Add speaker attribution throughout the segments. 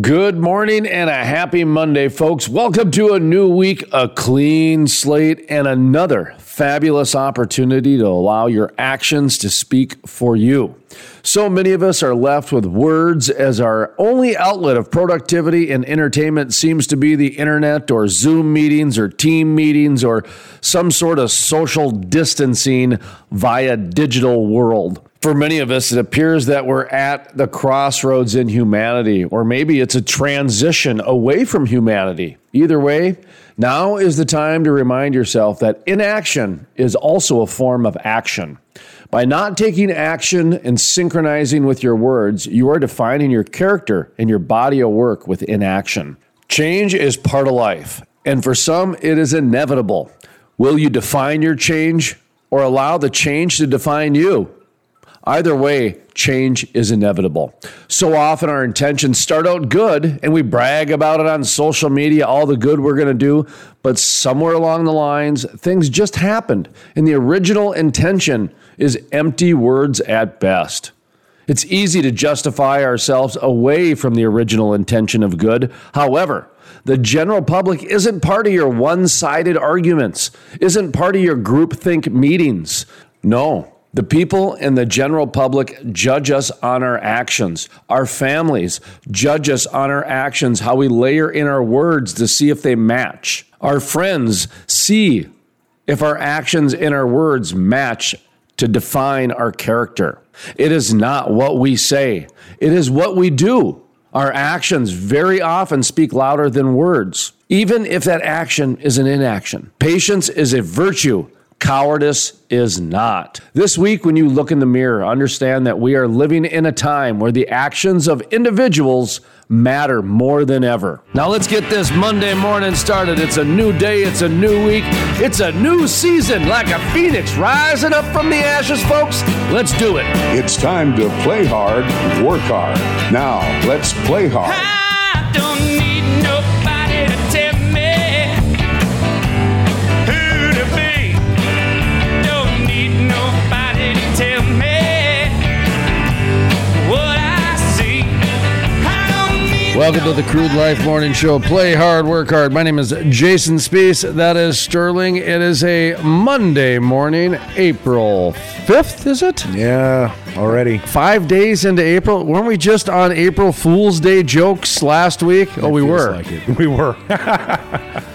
Speaker 1: Good morning and a happy Monday, folks. Welcome to a new week, a clean slate, and another fabulous opportunity to allow your actions to speak for you. So many of us are left with words as our only outlet of productivity and entertainment seems to be the internet or Zoom meetings or team meetings or some sort of social distancing via digital world for many of us, it appears that we're at the crossroads in humanity, or maybe it's a transition away from humanity. Either way, now is the time to remind yourself that inaction is also a form of action. By not taking action and synchronizing with your words, you are defining your character and your body of work with inaction. Change is part of life, and for some, it is inevitable. Will you define your change or allow the change to define you? Either way, change is inevitable. So often our intentions start out good and we brag about it on social media, all the good we're going to do. But somewhere along the lines, things just happened. And the original intention is empty words at best. It's easy to justify ourselves away from the original intention of good. However, the general public isn't part of your one sided arguments, isn't part of your groupthink meetings. No, the people and the general public judge us on our actions. Our families judge us on our actions, how we layer in our words to see if they match. Our friends see if our actions and our words match to define our character. It is not what we say, it is what we do. Our actions very often speak louder than words, even if that action is an inaction. Patience is a virtue Cowardice is not. This week, when you look in the mirror, understand that we are living in a time where the actions of individuals matter more than ever. Now, let's get this Monday morning started. It's a new day, it's a new week, it's a new season, like a phoenix rising up from the ashes, folks. Let's do it.
Speaker 2: It's time to play hard, work hard. Now, let's play hard.
Speaker 1: Welcome to the Crude Life Morning Show. Play hard, work hard. My name is Jason Spiess. That is Sterling. It is a Monday morning, April 5th, is it?
Speaker 3: Yeah, already.
Speaker 1: Five days into April. Weren't we just on April Fool's Day jokes last week? Oh, we were.
Speaker 3: Like we were.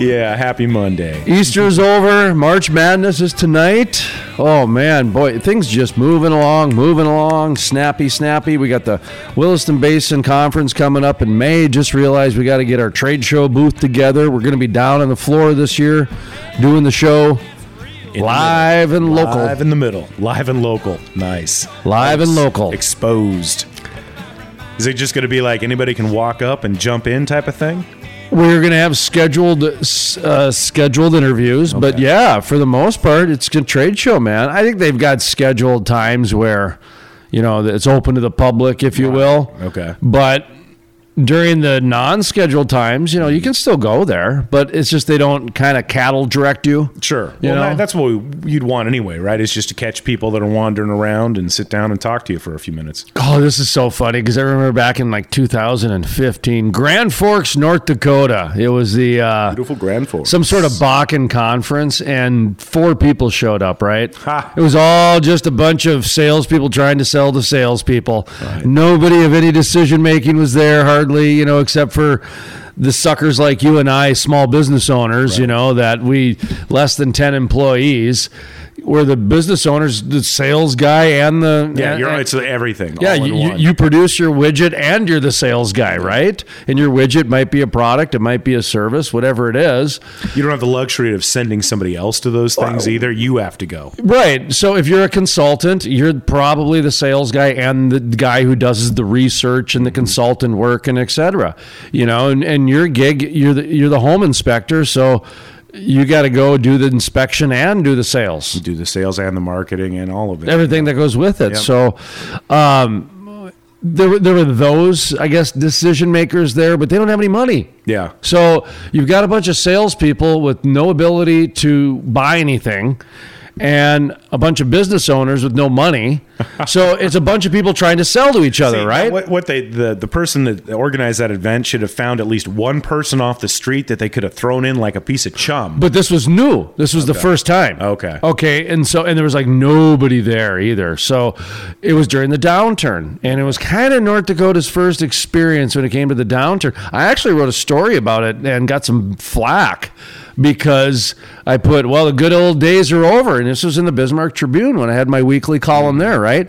Speaker 3: Yeah, happy Monday.
Speaker 1: Easter's over. March Madness is tonight. Oh man, boy, things just moving along, moving along, snappy, snappy. We got the Williston Basin Conference coming up in May. Just realized we got to get our trade show booth together. We're going to be down on the floor this year doing the show in live and local.
Speaker 3: Live in the middle. Live and local. Nice.
Speaker 1: Live and local.
Speaker 3: Exposed. Is it just going to be like anybody can walk up and jump in type of thing?
Speaker 1: We're going to have scheduled uh, scheduled interviews, okay. but yeah, for the most part, it's a trade show, man. I think they've got scheduled times where, you know, it's open to the public, if you will.
Speaker 3: Okay.
Speaker 1: But during the non-scheduled times, you know, you can still go there, but it's just they don't kind of cattle direct you.
Speaker 3: Sure. You well, know? that's what we, you'd want anyway, right? It's just to catch people that are wandering around and sit down and talk to you for a few minutes.
Speaker 1: Oh, this is so funny because I remember back in like 2015, Grand Forks, North Dakota. It was the
Speaker 3: uh, beautiful Grand Forks,
Speaker 1: some sort of Bakken conference, and four people showed up. Right? Ha. It was all just a bunch of salespeople trying to sell to salespeople. Right. Nobody of any decision making was there. Hardly hardly, you know, except for the suckers like you and I, small business owners, right. you know, that we less than 10 employees where the business owners, the sales guy, and the
Speaker 3: yeah, you're it's everything.
Speaker 1: Yeah, you, you produce your widget and you're the sales guy, right? And your widget might be a product, it might be a service, whatever it is.
Speaker 3: You don't have the luxury of sending somebody else to those things wow. either. You have to go.
Speaker 1: Right. So if you're a consultant, you're probably the sales guy and the guy who does the research and the mm-hmm. consultant work and etc. You know, and, and your gig, you're the you're the home inspector, so you got to go do the inspection and do the sales.
Speaker 3: You do the sales and the marketing and all of it.
Speaker 1: Everything that goes with it. Yep. So, um, there, there were those, I guess, decision makers there, but they don't have any money.
Speaker 3: Yeah.
Speaker 1: So you've got a bunch of salespeople with no ability to buy anything and a bunch of business owners with no money. So it's a bunch of people trying to sell to each other,
Speaker 3: See,
Speaker 1: right?
Speaker 3: What, what they the the person that organized that event should have found at least one person off the street that they could have thrown in like a piece of chum.
Speaker 1: But this was new. This was the first time.
Speaker 3: Okay.
Speaker 1: Okay. And so, and there was like nobody there either. So it was during the downturn. And it was kind of North Dakota's first experience when it came to the downturn. I actually wrote a story about it and got some flack because I put, well, the good old days are over. And this was in the Bismarck Tribune when I had my weekly column there, right?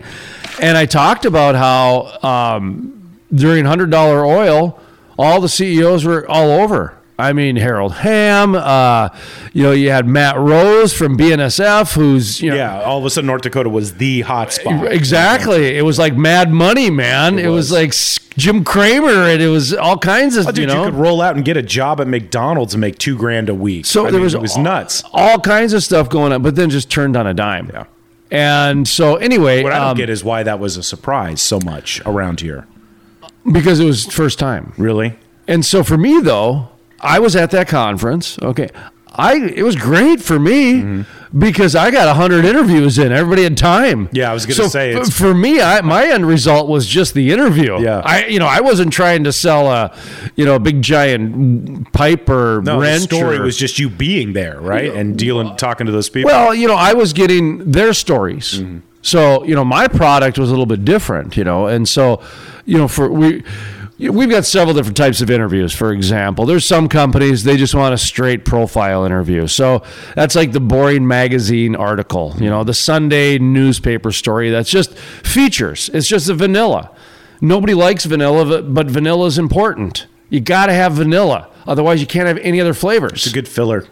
Speaker 1: And I talked about how um, during $100 oil, all the CEOs were all over. I mean, Harold Hamm, uh, you know, you had Matt Rose from BNSF, who's, you know,
Speaker 3: yeah, all of a sudden North Dakota was the hot spot.
Speaker 1: exactly. It was like mad money, man. It, was.
Speaker 3: was.
Speaker 1: like Jim Cramer, and it was all kinds of,
Speaker 3: Oh, dude,
Speaker 1: you
Speaker 3: you,
Speaker 1: know.
Speaker 3: could roll out and get a job at McDonald's and make two grand a week.
Speaker 1: So
Speaker 3: I
Speaker 1: there
Speaker 3: mean,
Speaker 1: was
Speaker 3: it was
Speaker 1: all-
Speaker 3: nuts.
Speaker 1: all kinds of stuff going on, but then just turned on a dime.
Speaker 3: Yeah.
Speaker 1: And so, anyway,
Speaker 3: What I don't
Speaker 1: um,
Speaker 3: get is why that was a surprise so much around here.
Speaker 1: because it was first time.
Speaker 3: Really?
Speaker 1: And so for me though, I was at that conference. Okay. I it was great for me
Speaker 3: Mm-hmm.
Speaker 1: because I got 100 interviews in. Everybody had time.
Speaker 3: Yeah, I was gonna
Speaker 1: So
Speaker 3: say,
Speaker 1: f- for me, I, my end result was just the interview.
Speaker 3: Yeah.
Speaker 1: I you know, I wasn't trying to sell a, you know, a big giant pipe or
Speaker 3: No,
Speaker 1: wrench
Speaker 3: the story
Speaker 1: or-
Speaker 3: was just you being there, right? And dealing, talking to those people.
Speaker 1: Well, you know, I was getting their stories.
Speaker 3: Mm-hmm.
Speaker 1: So, you know, my product was a little bit different, you know, and so, you know, for we. We've got several different types of interviews. For example, there's some companies they just want a straight profile interview. So that's like the boring magazine article, you know, the Sunday newspaper story. That's just features. It's just a vanilla. Nobody likes vanilla, but vanilla is important. You got to have vanilla, otherwise you can't have any other flavors.
Speaker 3: it's a good filler.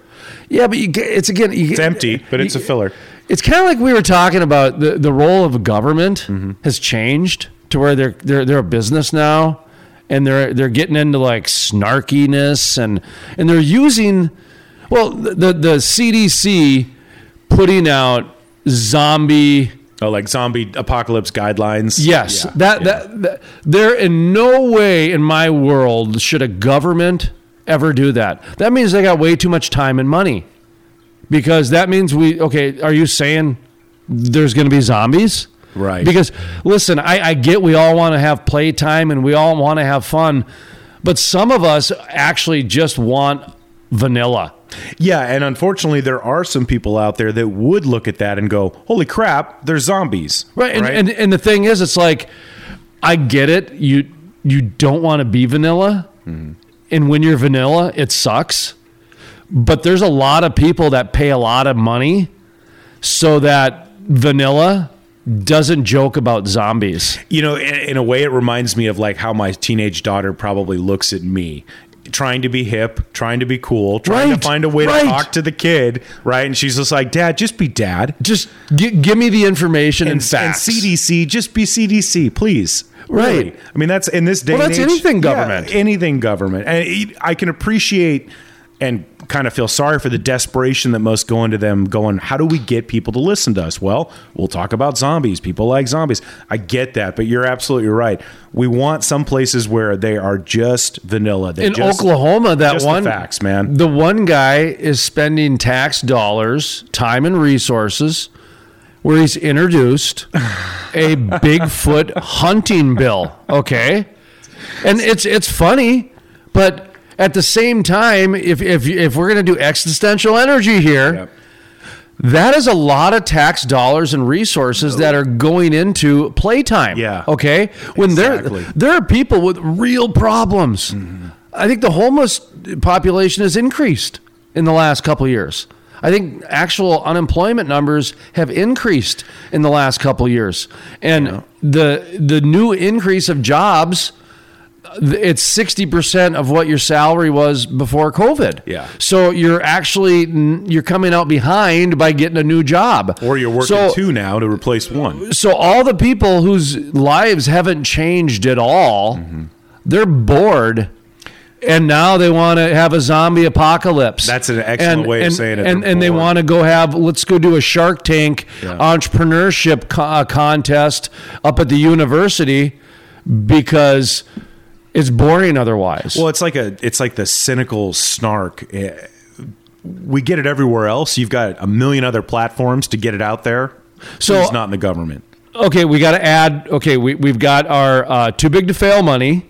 Speaker 1: Yeah, but you it's again, you,
Speaker 3: It's empty, but it's a filler.
Speaker 1: It's kind of like we were talking about the, the role of government
Speaker 3: Mm-hmm.
Speaker 1: has changed to where they're they're they're a business now, and they're they're getting into like snarkiness and and they're using, well, the the CDC putting out zombie.
Speaker 3: Oh, like zombie apocalypse guidelines.
Speaker 1: Yes,
Speaker 3: Yeah,
Speaker 1: that,
Speaker 3: yeah.
Speaker 1: that that there in no way in my world should a government ever do that. That means they got way too much time and money. Because that means we okay, are you saying there's going to be zombies?
Speaker 3: Right.
Speaker 1: Because listen, I, I get we all want to have playtime and we all want to have fun, but some of us actually just want vanilla.
Speaker 3: Yeah, and unfortunately, there are some people out there that would look at that and go, "Holy crap, they're zombies!"
Speaker 1: Right. And, and and the thing is, it's like I get it. You you don't want to be vanilla, mm-hmm. and when you're vanilla, it sucks. But there's a lot of people that pay a lot of money so that vanilla doesn't joke about zombies.
Speaker 3: you know, in, in a way, it reminds me of like how my teenage daughter probably looks at me. Trying to be hip, trying to be cool, trying
Speaker 1: Right,
Speaker 3: to find a way
Speaker 1: right.
Speaker 3: to talk to the kid, right? And she's just like, "Dad, just be dad."
Speaker 1: Just gi- give me the information and,
Speaker 3: and, and
Speaker 1: facts.
Speaker 3: CDC, just be CDC, please.
Speaker 1: Right.
Speaker 3: Really. I mean, that's in this day.
Speaker 1: Well,
Speaker 3: and
Speaker 1: that's
Speaker 3: age-
Speaker 1: anything
Speaker 3: yeah,
Speaker 1: government.
Speaker 3: anything government, and I can appreciate and kind of feel sorry for the desperation that most go into them. Going, how do we get people to listen to us? Well, we'll talk about zombies. People like zombies. I get that, but you're absolutely right. We want some places where they are just vanilla. They
Speaker 1: in
Speaker 3: just,
Speaker 1: Oklahoma, that one
Speaker 3: facts, man.
Speaker 1: The one guy is spending tax dollars, time, and resources where he's introduced a Bigfoot hunting bill. Okay, and it's it's funny, but at the same time, if if if we're gonna do existential energy here.
Speaker 3: Yep.
Speaker 1: That is a lot of tax dollars and resources that are going into playtime.
Speaker 3: Yeah.
Speaker 1: Okay. When
Speaker 3: Exactly.
Speaker 1: there there are people with real problems. Mm-hmm. I think the homeless population has increased in the last couple of years. I think actual unemployment numbers have increased in the last couple of years, and the the new increase of jobs it's 60% of what your salary was before covid
Speaker 3: Yeah.
Speaker 1: so you're actually you're coming out behind by getting a new job
Speaker 3: Or you're working
Speaker 1: So-
Speaker 3: two now to replace one.
Speaker 1: so all the people whose lives haven't changed at all they're bored and now they want to have a zombie apocalypse.
Speaker 3: That's an excellent way of saying it.
Speaker 1: And, and they want to go have, let's go do a Shark Tank
Speaker 3: Yeah.
Speaker 1: entrepreneurship co- uh, contest up at the university because it's boring otherwise.
Speaker 3: Well, it's like a it's like the cynical snark. eh, we get it everywhere else. You've got a million other platforms to get it out there.
Speaker 1: So-
Speaker 3: it's not in the government.
Speaker 1: Okay, we got to add. Okay, we we've got our uh, too big to fail money.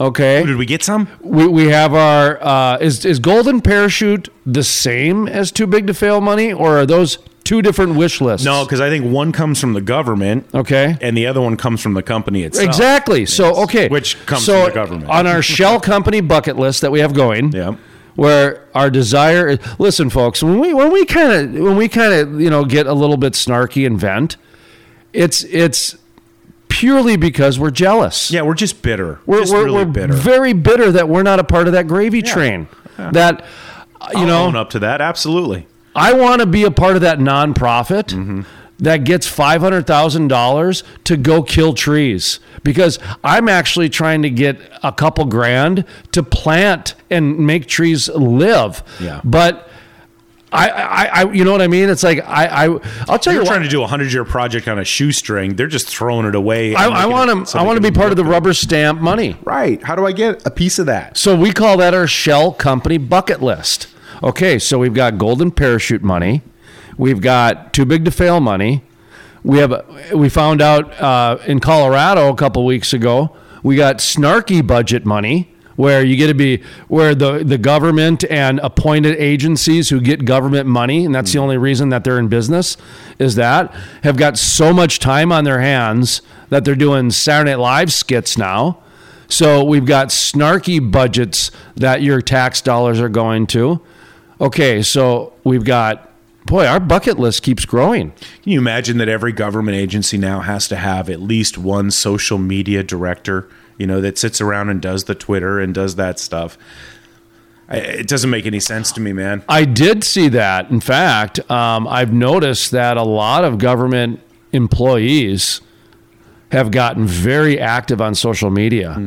Speaker 1: Okay,
Speaker 3: Did we get some?
Speaker 1: we we have our uh, is is golden parachute the same as too big to fail money, or are those two different wish lists?
Speaker 3: No, because I think one comes from the government.
Speaker 1: Okay.
Speaker 3: And the other one comes from the company itself.
Speaker 1: Exactly. So okay,
Speaker 3: Which comes
Speaker 1: so
Speaker 3: from the government.
Speaker 1: on our shell company bucket list that we have going.
Speaker 3: Yeah.
Speaker 1: Where our desire is, listen, folks, when we when we kind of when we kind of you know get a little bit snarky and vent, it's it's purely because we're jealous.
Speaker 3: Yeah, we're just bitter.
Speaker 1: we're
Speaker 3: just
Speaker 1: we're,
Speaker 3: really
Speaker 1: we're
Speaker 3: bitter.
Speaker 1: very bitter that we're not a part of that gravy train. That uh, you
Speaker 3: I'll
Speaker 1: know,
Speaker 3: own up to that. Absolutely.
Speaker 1: I want to be a part of that nonprofit
Speaker 3: Mm-hmm.
Speaker 1: that gets five hundred thousand dollars to go kill trees because I'm actually trying to get a couple grand to plant and make trees live.
Speaker 3: Yeah.
Speaker 1: but. I, I, I, you know what I mean? It's like I, I, I'll tell
Speaker 3: You're
Speaker 1: you what.
Speaker 3: trying to do a hundred year project on a shoestring. They're just throwing it away.
Speaker 1: I, I want to, I want to be part of the rubber stamp money.
Speaker 3: Right. How do I get a piece of that?
Speaker 1: So we call that our shell company bucket list. Okay, so we've got golden parachute money, we've got too big to fail money. We have we found out uh, in Colorado a couple weeks ago we got snarky budget money where you get to be where the the government and appointed agencies who get government money and that's the only reason that they're in business is that have got so much time on their hands that they're doing Saturday Night Live skits now. So we've got snarky budgets that your tax dollars are going to. Okay, so we've got boy, our bucket list keeps growing.
Speaker 3: Can you imagine that every government agency now has to have at least one social media director, you know, that sits around and does the Twitter and does that stuff? I- It doesn't make any sense to me, man.
Speaker 1: I did see that. In fact, um, I've noticed that a lot of government employees have gotten very active on social media.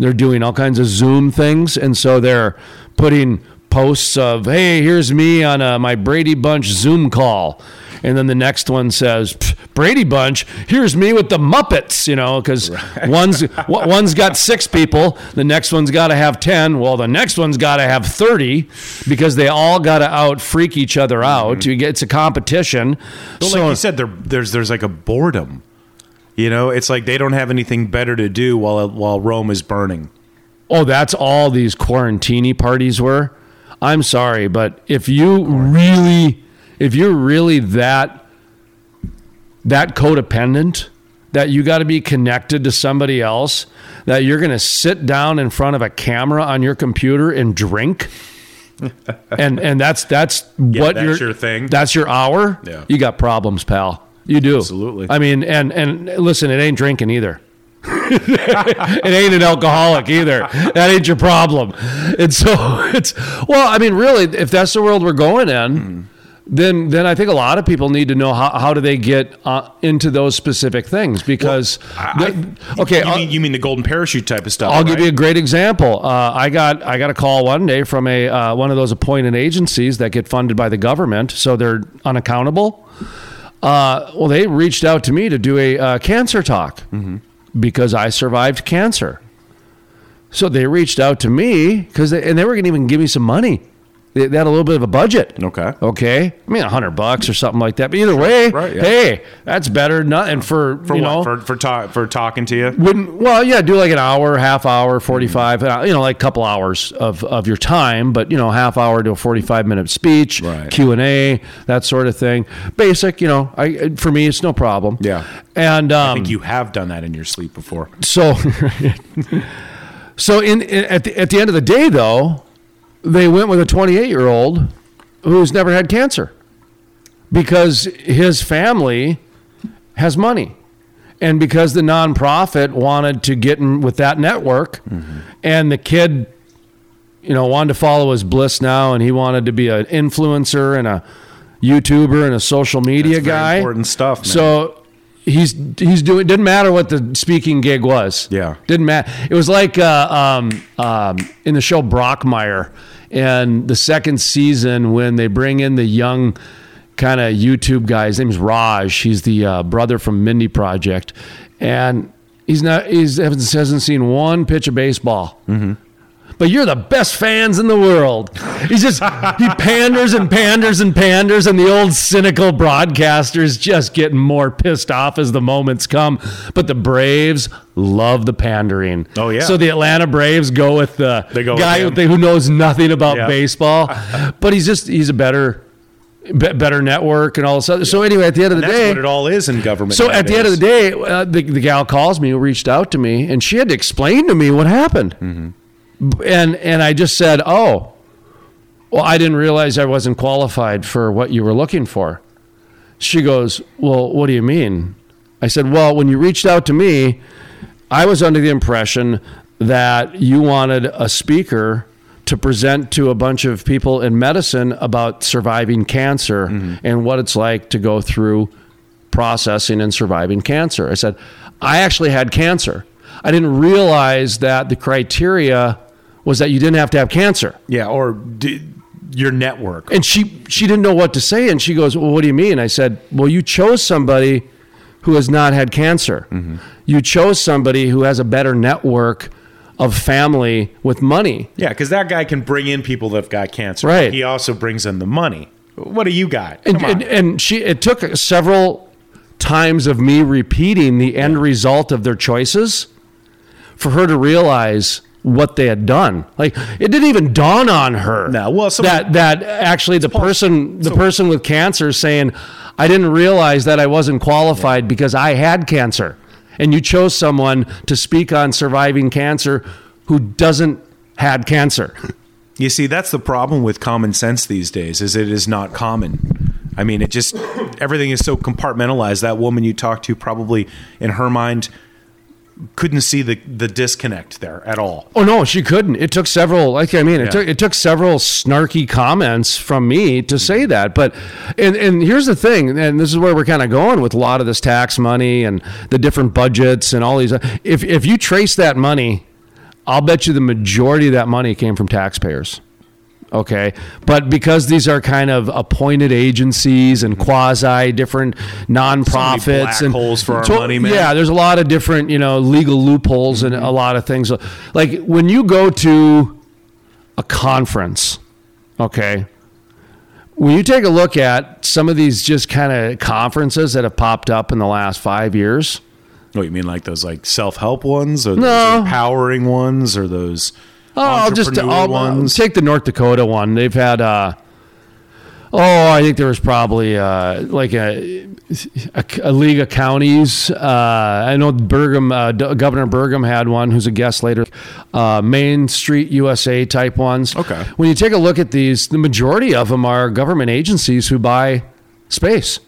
Speaker 1: They're doing all kinds of Zoom things, and so they're putting posts of, "Hey, here's me on a, my Brady Bunch Zoom call," and then the next one says, "Brady Bunch, here's me with the Muppets," you know, because one's one's got six people, the next one's got to have ten. Well, the next one's got to have thirty because they all got to out freak each other out. Mm-hmm. You get it's a competition.
Speaker 3: But like you said, there, there's there's like a boredom. You know, it's like they don't have anything better to do while while Rome is burning.
Speaker 1: oh, that's all these quarantini parties were. I'm sorry, but if you really, if you're really that that codependent, that you got to be connected to somebody else, that you're going to sit down in front of a camera on your computer and drink. and and that's that's what
Speaker 3: that's
Speaker 1: your
Speaker 3: your thing.
Speaker 1: That's your hour.
Speaker 3: Yeah.
Speaker 1: you got problems, pal. You do
Speaker 3: Absolutely.
Speaker 1: I mean, and and listen, it ain't drinking either. it ain't an alcoholic either. That ain't your problem. And so it's well, I mean, really, if that's the world we're going in, then then I think a lot of people need to know how, how do they get uh, into those specific things because
Speaker 3: I-
Speaker 1: the- okay,
Speaker 3: you mean, you mean the golden parachute type of stuff?
Speaker 1: I'll give you a great example. Uh, I got I got a call one day from a uh, one of those appointed agencies that get funded by the government, so they're unaccountable. Uh, well, they reached out to me to do a uh, cancer talk because I survived cancer. So they reached out to me because and they were going to even give me some money. They, had a little bit of a budget.
Speaker 3: Okay.
Speaker 1: Okay. I mean, a hundred bucks or something like that. But either way,
Speaker 3: Right, yeah.
Speaker 1: hey, that's better. than Nothing for,
Speaker 3: for
Speaker 1: you
Speaker 3: what?
Speaker 1: know
Speaker 3: for for, for talking to you.
Speaker 1: wouldn't well yeah do like an hour half hour 45 uh, you know like a couple hours of, of your time but you know half hour to a 45 minute speech q&a that sort of thing basic you know I, for me it's no problem
Speaker 3: Yeah.
Speaker 1: and um,
Speaker 3: I think you have done that in your sleep before.
Speaker 1: so so in, in at, the, at the end of the day though they went with a 28 year old who's never had cancer because his family has money and because the nonprofit wanted to get in with that network and the kid you know wanted to follow his bliss now and he wanted to be an influencer and a youtuber and a social media
Speaker 3: That's
Speaker 1: guy
Speaker 3: important stuff, man.
Speaker 1: so he's he's doing didn't matter what the speaking gig was
Speaker 3: Yeah.
Speaker 1: didn't matter it was like uh, um, um, in the show Brockmire and the second season when they bring in the young kind of youtube guy his name's raj he's the uh, brother from mindy project. And he's not he's hasn't, hasn't seen one pitch of baseball but you're the best fans in the world. He's just he panders and panders and panders, and the old cynical broadcasters just getting more pissed off as the moments come. But the Braves love the pandering.
Speaker 3: Oh, yeah.
Speaker 1: So the Atlanta Braves go with the
Speaker 3: go
Speaker 1: guy
Speaker 3: him.
Speaker 1: who who knows nothing about
Speaker 3: Yeah.
Speaker 1: baseball, but he's just he's a better better network and all this other. So anyway, at the end of the
Speaker 3: That's
Speaker 1: day,
Speaker 3: what it all is in government.
Speaker 1: so at the end of the day, uh, the, the gal calls me, reached out to me, and she had to explain to me what happened. B- And and I just said, "Oh, well, I didn't realize I wasn't qualified for what you were looking for." She goes, "Well, what do you mean?" I said, "Well, when you reached out to me, I was under the impression that you wanted a speaker." To present to a bunch of people in medicine about surviving cancer mm-hmm. and what it's like to go through processing and surviving cancer. I said, I actually had cancer. I didn't realize that the criteria was that you didn't have to have cancer.
Speaker 3: yeah, or d- your network.
Speaker 1: And she she didn't know what to say and she goes, "Well, what do you mean?" I said, "Well, you chose somebody who has not had cancer. Mm-hmm. You chose somebody who has a better network of family with money."
Speaker 3: Yeah, because that guy can bring in people that've got cancer.
Speaker 1: Right.
Speaker 3: He also brings in the money. What do you got?
Speaker 1: And, and, and she it took several times of me repeating the end result of their choices for her to realize what they had done. Like it didn't even dawn on her.
Speaker 3: No, well,
Speaker 1: that that actually the person the person with cancer saying, I didn't realize that I wasn't qualified because I had cancer. And you chose someone to speak on surviving cancer who doesn't had cancer.
Speaker 3: You see, that's the problem with common sense these days. Is it is not common. I mean, it just everything is so compartmentalized. That woman you talked to probably in her mind couldn't see the the disconnect there at all.
Speaker 1: Oh no, she couldn't. It took several. Like I mean, it
Speaker 3: Yeah.
Speaker 1: took it took several snarky comments from me to say mm-hmm. that. But and and here's the thing, and this is where we're kind of going with a lot of this tax money and the different budgets and all these. If if you trace that money, I'll bet you the majority of that money came from taxpayers. Okay. But because these are kind of appointed agencies and quasi different nonprofits
Speaker 3: black
Speaker 1: and
Speaker 3: holes for our
Speaker 1: So-
Speaker 3: money, man.
Speaker 1: Yeah, there's a lot of different, you know, legal loopholes and a lot of things. Like when you go to a conference, okay, when you take a look at some of these just kind of conferences that have popped up in the last five years,
Speaker 3: What you mean, like those like self help ones, or those
Speaker 1: No.
Speaker 3: empowering ones, or those
Speaker 1: Oh, I'll just
Speaker 3: entrepreneur
Speaker 1: I'll,
Speaker 3: ones?
Speaker 1: take the North Dakota one. They've had uh oh, I think there was probably uh like a a, a league of counties. Uh, I know uh, D- Governor Burgum had one, who's a guest later. Uh, Main Street USA type ones.
Speaker 3: Okay.
Speaker 1: When you take a look at these, the majority of them are government agencies who buy space.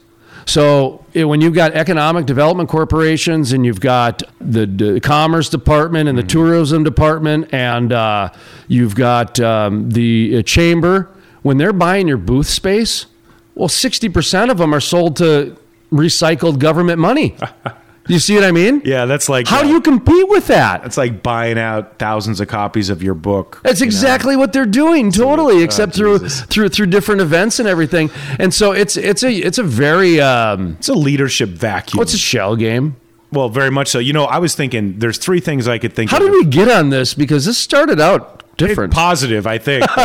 Speaker 1: So it, when you've got economic development corporations and you've got the, the commerce department and the tourism department and uh, you've got um, the uh, chamber, when they're buying your booth space, well, 60% of them are sold to recycled government money. you see what I mean?
Speaker 3: yeah, that's like
Speaker 1: How
Speaker 3: uh,
Speaker 1: do you compete with that?
Speaker 3: It's like buying out thousands of copies of your book.
Speaker 1: That's
Speaker 3: you know?
Speaker 1: exactly what they're doing, totally, except through
Speaker 3: Jesus.
Speaker 1: through through different events and everything. And so it's it's a it's a very um,
Speaker 3: It's a leadership vacuum.
Speaker 1: what's a shell game?
Speaker 3: well, very much so. You know, I was thinking there's three things I could think
Speaker 1: How
Speaker 3: of.
Speaker 1: did we get on this? Because this started out different.
Speaker 3: Positive, I think.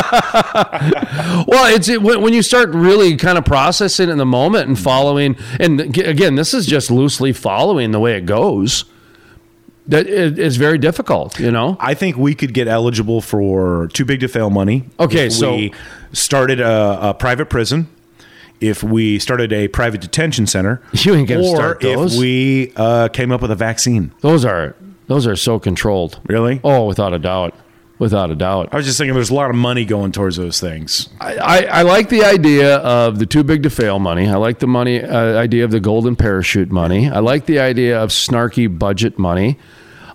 Speaker 1: Well, it's it, when when you start really kind of processing in the moment and following, and again, this is just loosely following the way it goes. That it, it's very difficult, you know.
Speaker 3: I think we could get eligible for too big to fail money.
Speaker 1: Okay,
Speaker 3: if
Speaker 1: so-
Speaker 3: we started a, a private prison, if we started a private detention center,
Speaker 1: You ain't gonna
Speaker 3: or
Speaker 1: start those.
Speaker 3: if we uh, came up with a vaccine.
Speaker 1: Those are those are so controlled.
Speaker 3: Really?
Speaker 1: Oh, without a doubt, without a doubt.
Speaker 3: I was just thinking there's a lot of money going towards those things.
Speaker 1: I, I, I like the idea of the too big to fail money. I like the money uh, idea of the golden parachute money. I like the idea of snarky budget money.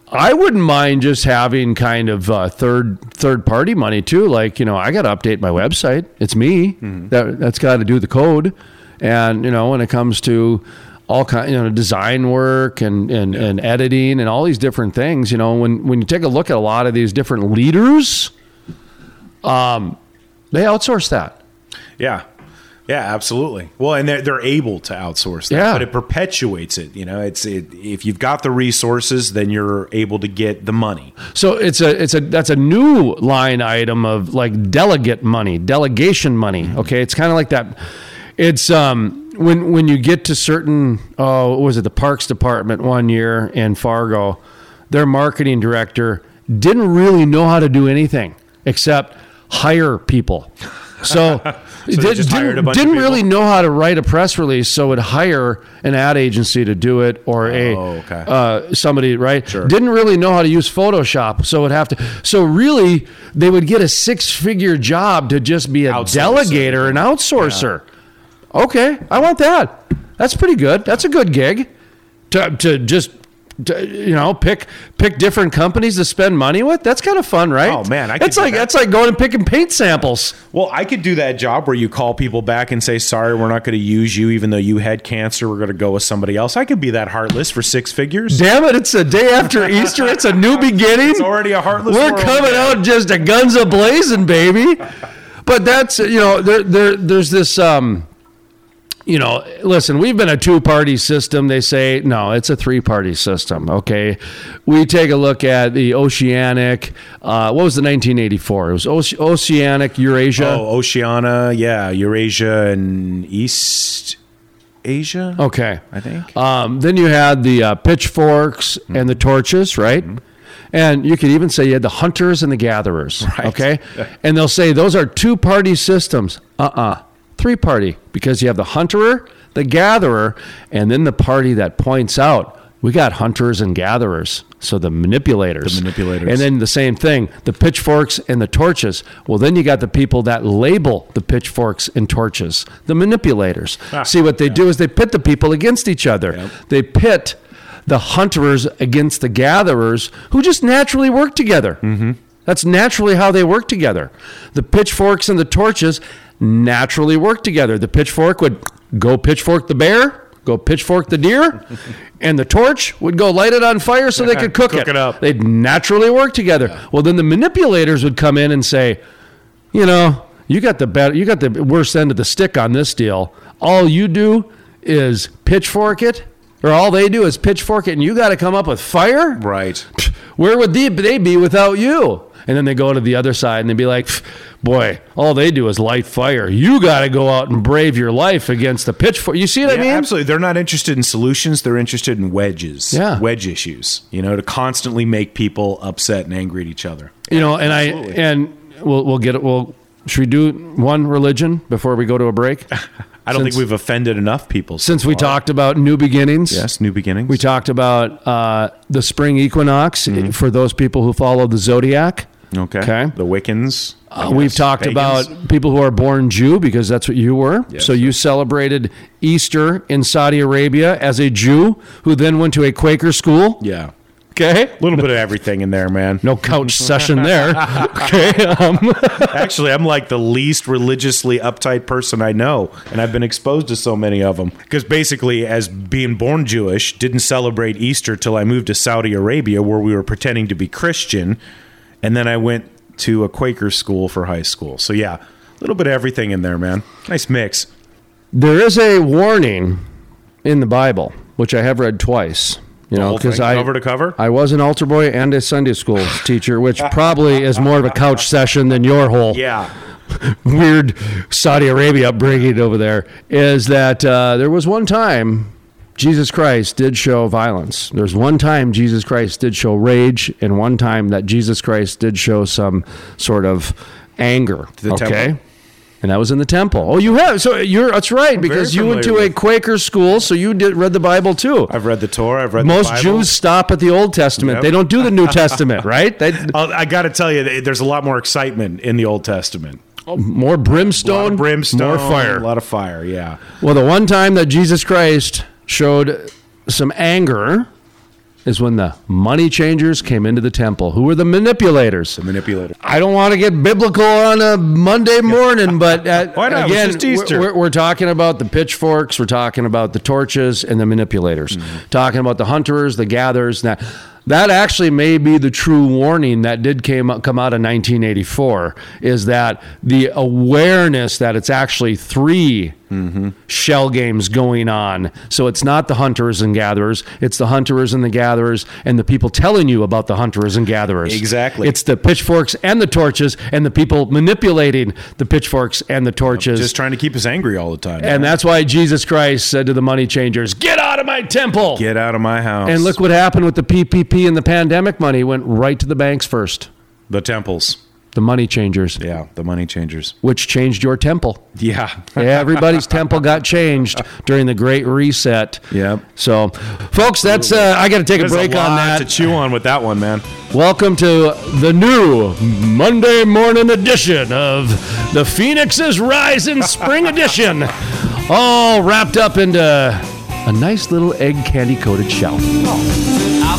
Speaker 1: I wouldn't mind just having kind of uh, third third party money too. Like you know, I got to update my website. It's me that that's got to do the code, and you know when it comes to all kind you know design work and and, and editing and all these different things. You know when when you take a look at a lot of these different leaders, um, they outsource that.
Speaker 3: Yeah. Yeah, absolutely. Well, and they're they're able to outsource that,
Speaker 1: Yeah.
Speaker 3: but it perpetuates it. You know, it's it, if you've got the resources, then you're able to get the money.
Speaker 1: So it's a it's a that's a new line item of like delegate money, delegation money. Okay, it's kind of like that. It's um when when you get to certain oh what was it the Parks Department one year in Fargo, their marketing director didn't really know how to do anything except hire people. So,
Speaker 3: they just hired a bunch of
Speaker 1: didn't really know how to write a press release, so would hire an ad agency to do it or a
Speaker 3: Oh, okay.
Speaker 1: uh, somebody right
Speaker 3: Sure.
Speaker 1: didn't really know how to use Photoshop, so would have to. So really, they would get a six-figure job to just be a
Speaker 3: Outsource
Speaker 1: delegator, an outsourcer. Okay, I want that. That's pretty good. That's a good gig. To to just. To, you know, pick pick different companies to spend money with. That's kind of fun, right?
Speaker 3: Oh, man, I
Speaker 1: it's like
Speaker 3: that.
Speaker 1: that's like going and picking paint samples.
Speaker 3: Well, I could do that job where you call people back and say, "Sorry, we're not going to use you, even though you had cancer. We're going to go with somebody else." I could be that heartless for six figures.
Speaker 1: Damn it! It's a day after Easter. It's a new beginning.
Speaker 3: It's already a heartless.
Speaker 1: We're
Speaker 3: world,
Speaker 1: coming
Speaker 3: man.
Speaker 1: out just a guns a blazing, baby. But that's you know there there there's this um you know listen we've been a two party system they say no it's a three party system okay we take a look at the oceanic uh, what was the 1984 it was Oce- oceanic eurasia
Speaker 3: Oh, Oceania, yeah, Eurasia and East Asia.
Speaker 1: okay
Speaker 3: I think.
Speaker 1: Um, then you had the uh, pitchforks and the torches, right? And you could even say you had the hunters and the gatherers.
Speaker 3: Right.
Speaker 1: Okay. And they'll say those are two party systems. Uh uh Three party, because you have the hunterer, the gatherer, and then the party that points out we got hunters and gatherers. So the manipulators.
Speaker 3: The manipulators.
Speaker 1: And then the same thing the pitchforks and the torches. Well, then you got the people that label the pitchforks and torches, the manipulators.
Speaker 3: Ah,
Speaker 1: See, what they do is they pit the people against each other. They pit the hunters against the gatherers who just naturally work together. Mm-hmm. That's naturally how they work together. The pitchforks and the torches naturally work together. The pitchfork would go pitchfork the bear, go pitchfork the deer, and the torch would go light it on fire so they could cook,
Speaker 3: Cook it up.
Speaker 1: They'd naturally work together. Well, then the manipulators would come in and say, you know, you got the better, you got the worst end of the stick on this deal. All you do is pitchfork it, or all they do is pitchfork it, and you got to come up with fire.
Speaker 3: right.
Speaker 1: Where would they be without you? And then they go to the other side and they'd be like, boy, all they do is light fire. You got to go out and brave your life against the pitchfork. You see what I mean?
Speaker 3: absolutely. They're not interested in solutions. They're interested in wedges.
Speaker 1: Yeah.
Speaker 3: Wedge issues. You know, to constantly make people upset and angry at each other.
Speaker 1: You know, and
Speaker 3: Absolutely.
Speaker 1: I and we'll we'll get it. We'll should we do one religion before we go to a break?
Speaker 3: I don't
Speaker 1: Since-
Speaker 3: think we've offended enough people. so
Speaker 1: Since we talked about new beginnings,
Speaker 3: Yes, new beginnings.
Speaker 1: we talked about uh, the spring equinox
Speaker 3: Mm-hmm.
Speaker 1: for those people who follow the zodiac.
Speaker 3: Okay.
Speaker 1: Okay.
Speaker 3: The Wiccans.
Speaker 1: Uh, we've talked
Speaker 3: pagans.
Speaker 1: about people who are born Jew because that's what you were.
Speaker 3: Yes,
Speaker 1: so you celebrated Easter in Saudi Arabia as a Jew who then went to a Quaker school.
Speaker 3: Yeah.
Speaker 1: Okay.
Speaker 3: A little bit of everything in there, man.
Speaker 1: No couch session there. Okay. Um,
Speaker 3: Actually, I'm like the least religiously uptight person I know, and I've been exposed to so many of them. Because basically, as being born Jewish, didn't celebrate Easter till I moved to Saudi Arabia, where we were pretending to be Christian, and then I went to a Quaker school for high school. So yeah, a little bit of everything in there, man. Nice mix.
Speaker 1: there is a warning in the Bible, which I have read twice. You know, because I
Speaker 3: cover to cover?
Speaker 1: I was an altar boy and a Sunday school teacher, which probably is more of a couch session than your whole
Speaker 3: Yeah.
Speaker 1: weird Saudi Arabia upbringing over there is that uh, there was one time Jesus Christ did show violence. There's one time Jesus Christ did show rage, and one time that Jesus Christ did show some sort of anger.
Speaker 3: The
Speaker 1: okay.
Speaker 3: temple.
Speaker 1: And that was in the temple. Oh, you have so you're that's right because you went to a Quaker school, so you did read the Bible too.
Speaker 3: I've read the Torah. I've read
Speaker 1: Most
Speaker 3: the Bible.
Speaker 1: Jews stop at the Old Testament.
Speaker 3: Yep.
Speaker 1: They don't do the New Testament, right? They,
Speaker 3: I'll- got to tell you, there's a lot more excitement in the Old Testament.
Speaker 1: Oh, more
Speaker 3: A lot
Speaker 1: brimstone,
Speaker 3: brimstone,
Speaker 1: more fire.
Speaker 3: a lot of fire. Yeah.
Speaker 1: Well, the one time that Jesus Christ showed some anger is when the money changers came into the temple. Who were the manipulators?
Speaker 3: The manipulator.
Speaker 1: I don't want to get biblical on a Monday morning, but uh,
Speaker 3: Why not?
Speaker 1: Again,
Speaker 3: just Easter.
Speaker 1: We're, we're talking about the pitchforks, we're talking about the torches and the manipulators,
Speaker 3: Mm-hmm.
Speaker 1: talking about the hunters, the gatherers. Now, that actually may be the true warning that did came come out in 1984 is that the awareness that it's actually 3 shell games going on so it's not the hunters and gatherers it's the hunters and the gatherers and the people telling you about the hunters and gatherers
Speaker 3: Exactly.
Speaker 1: it's the pitchforks and the torches and the people manipulating the pitchforks and the torches
Speaker 3: Just trying to keep us angry all the time.
Speaker 1: and that's why jesus christ said to the money changers get out of my temple
Speaker 3: Get out of my house.
Speaker 1: and look what happened with the PPP and the pandemic money went right to the banks first.
Speaker 3: the temples.
Speaker 1: The money changers,
Speaker 3: Yeah, the money changers.
Speaker 1: which changed your temple.
Speaker 3: Yeah.
Speaker 1: Everybody's temple got changed during the Great Reset.
Speaker 3: Yep.
Speaker 1: So, folks, that's uh, I got to take a break
Speaker 3: a
Speaker 1: on
Speaker 3: lot
Speaker 1: that.
Speaker 3: to chew on with that one, man.
Speaker 1: Welcome to the new Monday morning edition of the Phoenix's Rising Spring Edition, all wrapped up into a nice little egg candy coated shell.
Speaker 4: I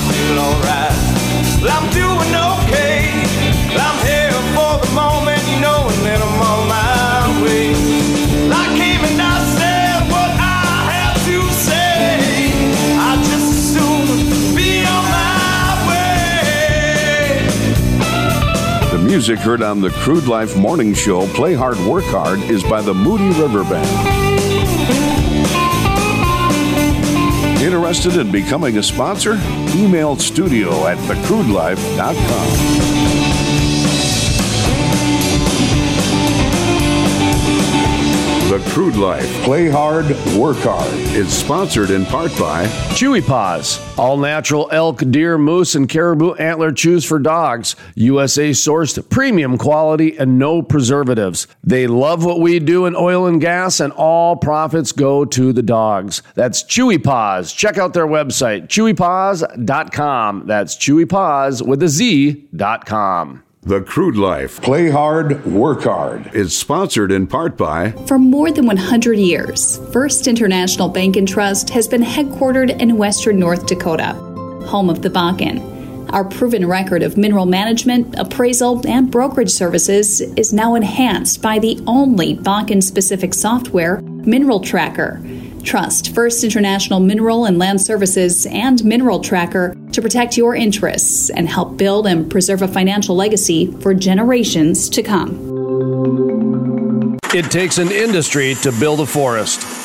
Speaker 2: music heard on the Crude Life Morning Show, Play Hard, Work Hard, is by the Moody River Band. Interested in becoming a sponsor? Email studio at thecrudelife.com. The Crude Life, Play Hard, Work Hard, is sponsored in part by
Speaker 1: Chewy Paws, all natural elk, deer, moose, and caribou antler chews for dogs. USA sourced, premium quality, and no preservatives. They love what we do in oil and gas, and all profits go to the dogs. That's Chewy Paws. Check out their website, chewypaws.com. That's Chewy Paws with a Z.com.
Speaker 2: The Crude Life, Play Hard, Work Hard, is sponsored in part by
Speaker 5: For more than 100 years, First International Bank and Trust has been headquartered in western North Dakota, home of the Bakken. Our proven record of mineral management, appraisal, and brokerage services is now enhanced by the only Bakken specific software, Mineral Tracker. Trust First International Mineral and Land Services and Mineral Tracker to protect your interests and help build and preserve a financial legacy for generations to come.
Speaker 1: It takes an industry to build a forest.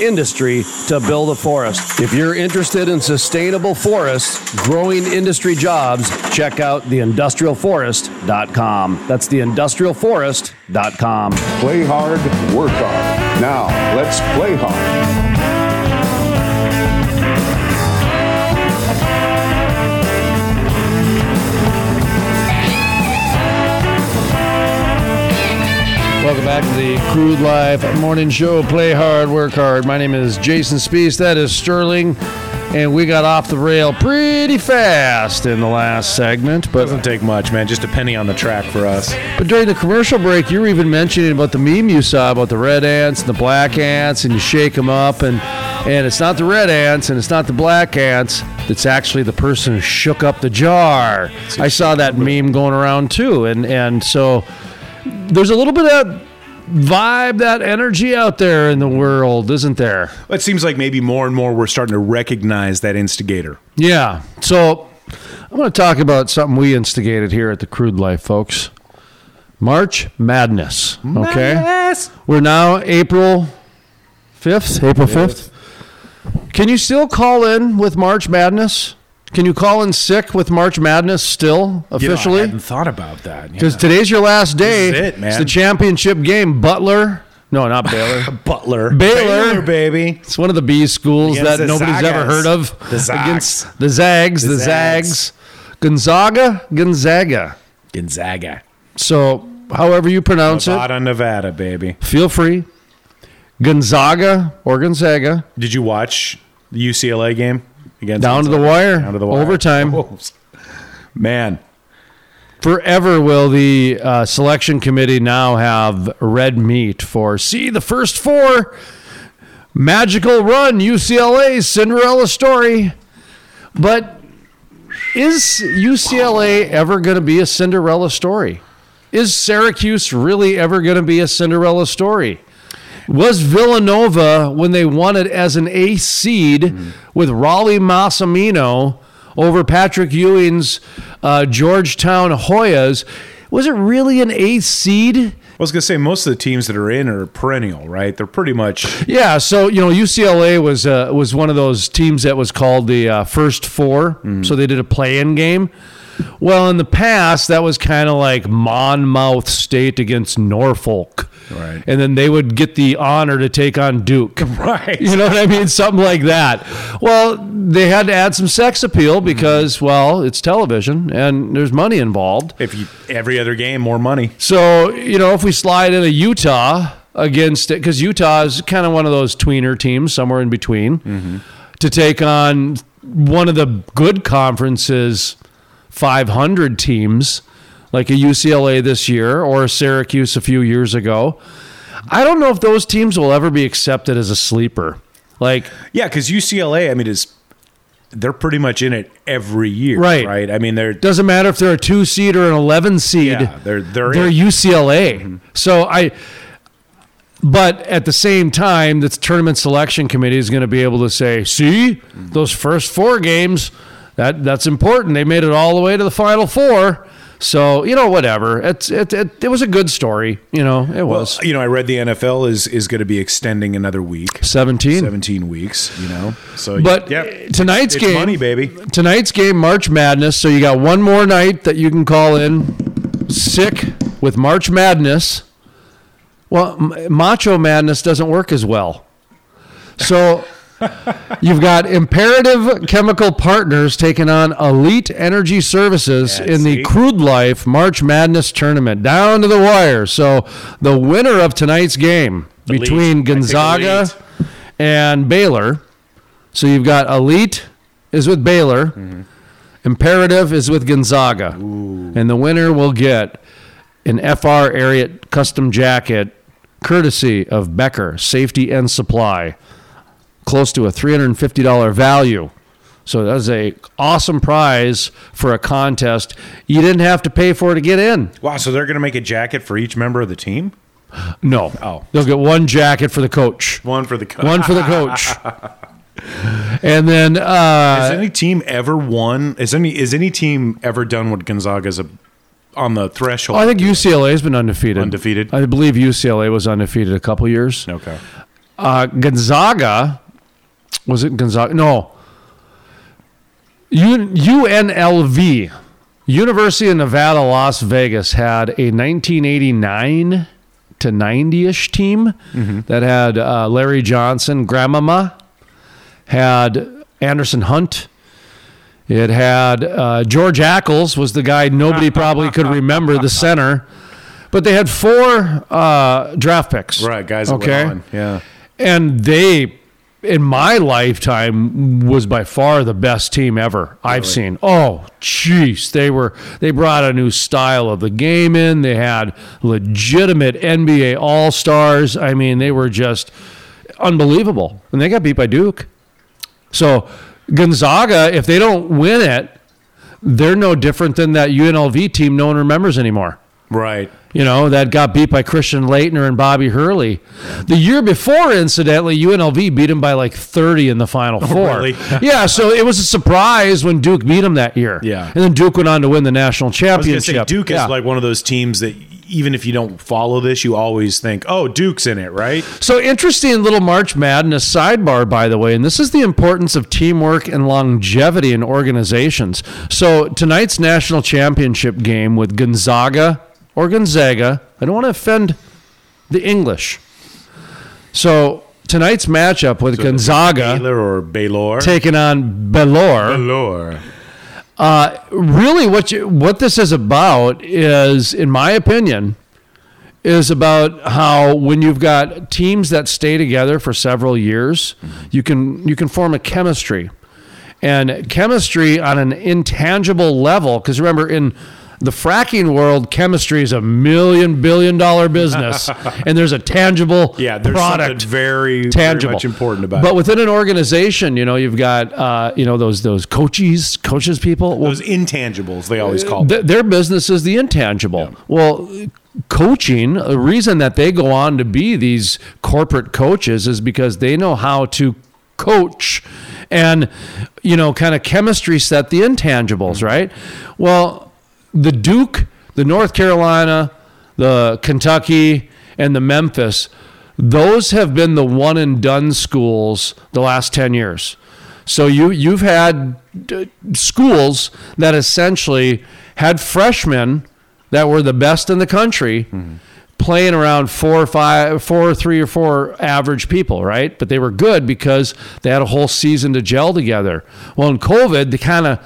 Speaker 1: industry to build a forest. If you're interested in sustainable forests, growing industry jobs, check out theindustrialforest.com. That's theindustrialforest.com.
Speaker 2: Play Hard, Work Hard. Now, let's play hard.
Speaker 1: Welcome back to the Crude Life Morning Show. Play hard, work hard. My name is Jason Spiess. That is Sterling. And we got off the rail pretty fast in the last segment. But,
Speaker 3: Doesn't take much, man. Just a penny on the track for us.
Speaker 1: but during the commercial break, you were even mentioning about the meme you saw about the red ants and the black ants, and you shake them up. And, and it's not the red ants and it's not the black ants. It's actually the person who shook up the jar. I saw that meme going around too. And, and so there's a little bit of vibe, that energy out there in the world, isn't there?
Speaker 3: It seems like maybe more and more we're starting to recognize that instigator.
Speaker 1: Yeah. So I want to talk about something we instigated here at the Crude Life, folks. March Madness. Okay. We're now April 5th. April 5th. Can you still call in with March Madness? Can you call in sick with March Madness still
Speaker 3: You know, I hadn't thought about that.
Speaker 1: Because
Speaker 3: Yeah.
Speaker 1: today's your last day.
Speaker 3: It, man.
Speaker 1: It's the championship game. Butler. No, not Baylor.
Speaker 3: Butler.
Speaker 1: Baylor.
Speaker 3: baby.
Speaker 1: It's one of the B schools
Speaker 3: Against
Speaker 1: that nobody's ever heard of.
Speaker 3: The Zags.
Speaker 1: Against the Zags, the,
Speaker 3: The
Speaker 1: Zags.
Speaker 3: Zags.
Speaker 1: Gonzaga, Gonzaga.
Speaker 3: Gonzaga.
Speaker 1: So, however you pronounce it,
Speaker 3: Nevada, Nevada, baby.
Speaker 1: feel free. Gonzaga or Gonzaga.
Speaker 3: Did you watch the UCLA game against
Speaker 1: Down to the wire.
Speaker 3: Down to the wire.
Speaker 1: Overtime.
Speaker 3: Oh, Man,
Speaker 1: Forever will the uh, selection committee now have red meat for see the first four magical run UCLA Cinderella story. But is UCLA ever going to be a Cinderella story? Is Syracuse really ever going to be a Cinderella story? Was Villanova when they won it as an ace seed with Rollie Massimino over Patrick Ewing's uh, Georgetown Hoyas? Was it really an ace seed?
Speaker 3: I was gonna say most of the teams that are in are perennial, right? They're pretty much
Speaker 1: Yeah, so you know UCLA was uh, was one of those teams that was called the uh, first 4 So they did a play-in game. Well, in the past, that was kind of like Monmouth State against Norfolk,
Speaker 3: Right.
Speaker 1: And then they would get the honor to take on Duke,
Speaker 3: right.
Speaker 1: You know what I mean? Something like that. Well, they had to add some sex appeal because, mm-hmm. well, it's television and there's money involved.
Speaker 3: If you every other game, more money.
Speaker 1: So, you know, if we slide in a Utah against it, because Utah is kind of one of those tweener teams, somewhere in between, mm-hmm. to take on one of the good conferences, 500 teams, like a UCLA this year or a Syracuse a few years ago. I don't know if those teams will ever be accepted as a sleeper. Like,
Speaker 3: Yeah, because UCLA, I mean, is they're pretty much in it every year,
Speaker 1: Right.
Speaker 3: Right. I mean, they're
Speaker 1: doesn't matter if they're a two seed or an 11 seed.
Speaker 3: Yeah, they're- they're
Speaker 1: they're. UCLA. Mm-hmm. So I, but at the same time, the tournament selection committee is going to be able to say, see, mm-hmm. those first four games, that that's important. They made it all the way to the final four. So you know, whatever. It's it it, it was a good story. You know, it
Speaker 3: well,
Speaker 1: was
Speaker 3: you know, I read the NFL is is going to be extending another week,
Speaker 1: seventeen.
Speaker 3: seventeen weeks. You know, so
Speaker 1: But
Speaker 3: yeah,
Speaker 1: tonight's
Speaker 3: it's
Speaker 1: game,
Speaker 3: money, baby.
Speaker 1: Tonight's game, March Madness. So you got one more night that you can call in. Sick with March Madness. Well, M- Macho Madness doesn't work as well. So you've got Imperative Chemical Partners taking on Elite Energy Services
Speaker 3: Yeah,
Speaker 1: in the? Crude Life March Madness tournament down to the wire. So the winner of tonight's game
Speaker 3: Elite.
Speaker 1: Between Gonzaga and Baylor. So you've got Elite is with Baylor,
Speaker 3: Mm-hmm.
Speaker 1: Imperative is with Gonzaga, and the winner will get an FR Ariat custom jacket, courtesy of Becker Safety and Supply, close to a three hundred and fifty dollar value. So that was a awesome prize for a contest. You didn't have to pay for it to get in.
Speaker 3: Wow, so they're going to make a jacket for each member of the team.
Speaker 1: No,
Speaker 3: Oh.
Speaker 1: they'll get one jacket for the coach,
Speaker 3: One for the co-
Speaker 1: one for the coach, and then uh,
Speaker 3: Has any team ever won? Is any is any team ever done what Gonzaga's a, on the threshold?
Speaker 1: I think UCLA has been undefeated.
Speaker 3: Undefeated?
Speaker 1: I believe UCLA was undefeated a couple years.
Speaker 3: okay.
Speaker 1: Uh, Gonzaga was it Gonzaga? No. U- UNLV, University of Nevada, Las Vegas had a 1989 to 90ish team that had uh, Larry Johnson, Grandmama, had Anderson Hunt. It had uh, George Ackles was the guy nobody probably could remember the center, but they had four uh, draft picks.
Speaker 3: Right, guys.
Speaker 1: Okay.
Speaker 3: Yeah.
Speaker 1: and they in my lifetime was by far the best team ever I've seen. Oh, jeez, they were they brought a new style of the game in. They had legitimate NBA All Stars. I mean, they were just unbelievable, and they got beat by Duke. So Gonzaga, if they don't win it, they're no different than that UNLV team no one remembers anymore
Speaker 3: Right.
Speaker 1: You know, that got beat by Christian Laettner and Bobby Hurley. The year before, incidentally, UNLV beat him by like 30 in the Final oh, Four.
Speaker 3: Oh, really?
Speaker 1: yeah, so it was a surprise when Duke beat him that year.
Speaker 3: Yeah.
Speaker 1: And then Duke went on to win the national championship.
Speaker 3: say Duke
Speaker 1: Yeah.
Speaker 3: is like one of those teams that even if you don't follow this, you always think, "Oh, Duke's in it," right?
Speaker 1: So interesting little March Madness sidebar, by the way, and this is the importance of teamwork and longevity in organizations. So tonight's national championship game with Gonzaga or Gonzaga, I don't want to offend the English. So tonight's matchup with Gonzaga
Speaker 3: Baylor or Baylor.
Speaker 1: taking on Baylor
Speaker 3: Baylor.
Speaker 1: Uh, really what you what this is about is in my opinion is about how when you've got teams that stay together for several years mm-hmm. you can you can form a chemistry and chemistry on an intangible level. Because remember, in the fracking world, chemistry is a million billion dollar business, and there's a tangible
Speaker 3: Yeah, there's
Speaker 1: product
Speaker 3: something very,
Speaker 1: tangible,
Speaker 3: very much important about it.
Speaker 1: But
Speaker 3: it.
Speaker 1: within an organization, you know, you've got uh, you know those those coaches, coaches people. Well,
Speaker 3: Those intangibles, they always call them.
Speaker 1: th- their business is the intangible. Well, coaching, the reason that they go on to be these corporate coaches is because they know how to coach and, you know, kind of chemistry set the intangibles, right? Well, the Duke, the North Carolina, the Kentucky, and the Memphis, those have been the one and done schools the last 10 years. So you you've had uh, schools that essentially had freshmen that were the best in the country playing around four or five four or three or four average people, right? But they were good because they had a whole season to gel together. Well, in COVID, they kind of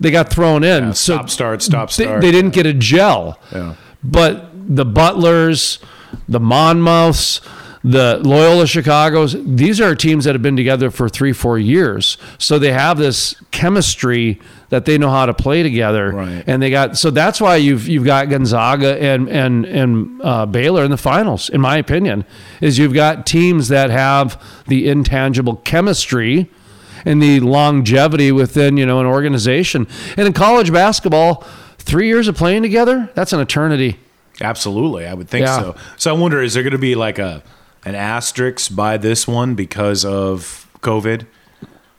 Speaker 1: they got thrown in.
Speaker 3: Yeah, stop, start, stop,
Speaker 1: they-
Speaker 3: start.
Speaker 1: They, didn't get a gel.
Speaker 3: Yeah.
Speaker 1: But the Butlers, the Monmouths, the Loyola Chicago's, these are teams that have been together for three, four years. So they have this chemistry that they know how to play together.
Speaker 3: Right.
Speaker 1: And they got so that's why you've you've got Gonzaga and and and uh, Baylor in the finals, in my opinion, is you've got teams that have the intangible chemistry and the longevity within you know an organization. And in college basketball, three years of playing together, that's an eternity.
Speaker 3: Absolutely, I would think
Speaker 1: Yeah.
Speaker 3: so. So I wonder, is there going to be like a an asterisk by this one because of COVID?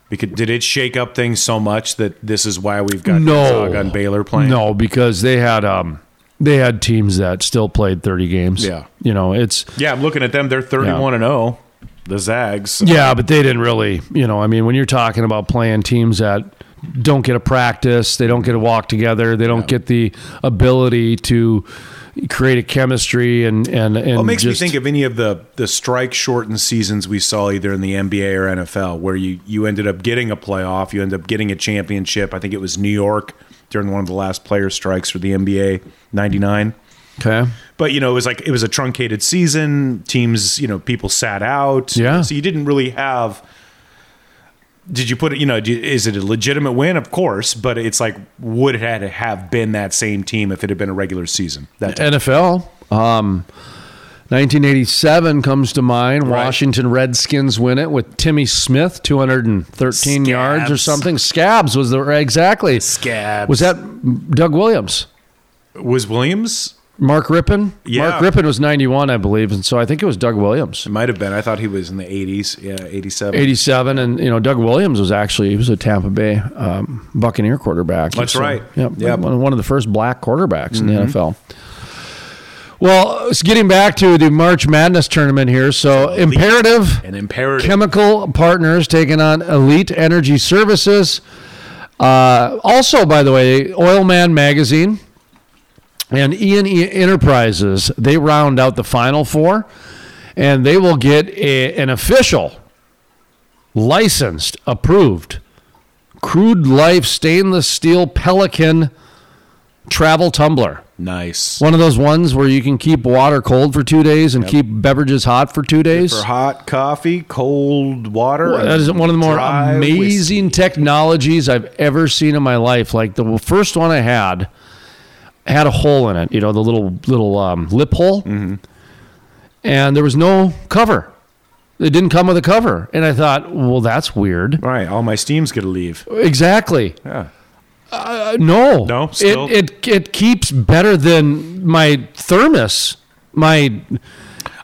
Speaker 3: Because did it shake up things so much that this is why we've got
Speaker 1: No.
Speaker 3: Gonzaga and Baylor playing?
Speaker 1: No, because they had um they had teams that still played 30 games.
Speaker 3: Yeah.
Speaker 1: You know, it's
Speaker 3: Yeah, I'm looking at them. They're 31 and 0. The Zags.
Speaker 1: yeah, but they didn't really, you know, I mean, when you're talking about playing teams that don't get a practice, they don't get a walk together, they don't get the ability to create a chemistry and and and
Speaker 3: What makes
Speaker 1: just,
Speaker 3: me think of any of the the strike shortened seasons we saw either in the NBA or NFL, where you you ended up getting a playoff, you ended up getting a championship. I think it was New York during one of the last player strikes for the NBA '99.
Speaker 1: okay.
Speaker 3: But you know, it was like it was a truncated season. Teams, you know, people sat out.
Speaker 1: Yeah.
Speaker 3: So you didn't really have. Did you put it? You know, is it a legitimate win? Of course, but it's like would it had have been that same team if it had been a regular season? That time?
Speaker 1: NFL. Um, 1987 comes to mind.
Speaker 3: Right.
Speaker 1: Washington Redskins win it with Timmy Smith, 213 yards or something. Scabs was the exactly.
Speaker 3: Scabs.
Speaker 1: Was that Doug Williams?
Speaker 3: was Williams.
Speaker 1: Mark Rypien?
Speaker 3: Yeah.
Speaker 1: Mark Rypien was 91, I believe, and so I think it was Doug Williams.
Speaker 3: It might have been. I thought he was in the 80s. Yeah, 87.
Speaker 1: 87, and you know Doug Williams was actually he was a Tampa Bay um, Buccaneer quarterback.
Speaker 3: That's right.
Speaker 1: Yep,
Speaker 3: Yep.
Speaker 1: One, of the first black quarterbacks in the NFL. Well, it's getting back to the March Madness tournament here. So imperative
Speaker 3: An imperative.
Speaker 1: chemical partners taking on Elite Energy Services. Uh, also, by the way, Oil Man Magazine and E&E Enterprises, they round out the final four, and they will get a, an official, licensed, approved, crude life stainless steel Pelican travel tumbler.
Speaker 3: nice.
Speaker 1: One of those ones where you can keep water cold for two days and keep beverages hot for two days.
Speaker 3: For hot coffee, cold water.
Speaker 1: That is one of the more amazing
Speaker 3: whiskey.
Speaker 1: technologies I've ever seen in my life. Like the first one I had had a hole in it, you know, the little little um, lip hole,
Speaker 3: Mm-hmm.
Speaker 1: and there was no cover. It didn't come with a cover, and I thought, well, that's weird.
Speaker 3: Right. All my steam's going to leave.
Speaker 1: Exactly.
Speaker 3: Yeah.
Speaker 1: Uh, no,
Speaker 3: No? Still?
Speaker 1: It, it it keeps better than my thermos. My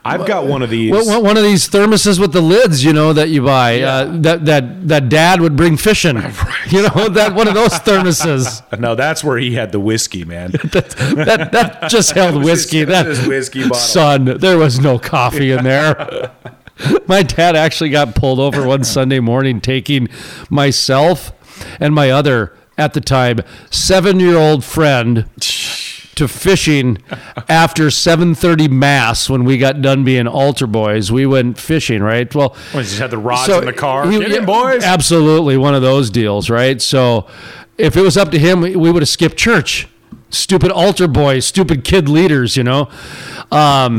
Speaker 3: I've got one of these.
Speaker 1: Well, one- of these thermoses with the lids, you know, that you buy. Uh, that that that dad would bring fishing. You know, that one of those thermoses.
Speaker 3: no, that's where he had the whiskey, man.
Speaker 1: That that just held whiskey.
Speaker 3: his- that
Speaker 1: that
Speaker 3: whiskey bottle.
Speaker 1: son, there was no coffee in there. My dad actually got pulled over one Sunday morning taking myself and my other at the time seven year old friend to fishing after 7:30 mass when we got done being altar boys. We went fishing, right? Well,
Speaker 3: We just had the rods
Speaker 1: so
Speaker 3: in the car.
Speaker 1: he-
Speaker 3: Get boys.
Speaker 1: Absolutely, one of those deals, right? So, if it was up to him, we, we would have skipped church. Stupid altar boys, stupid kid leaders, you know.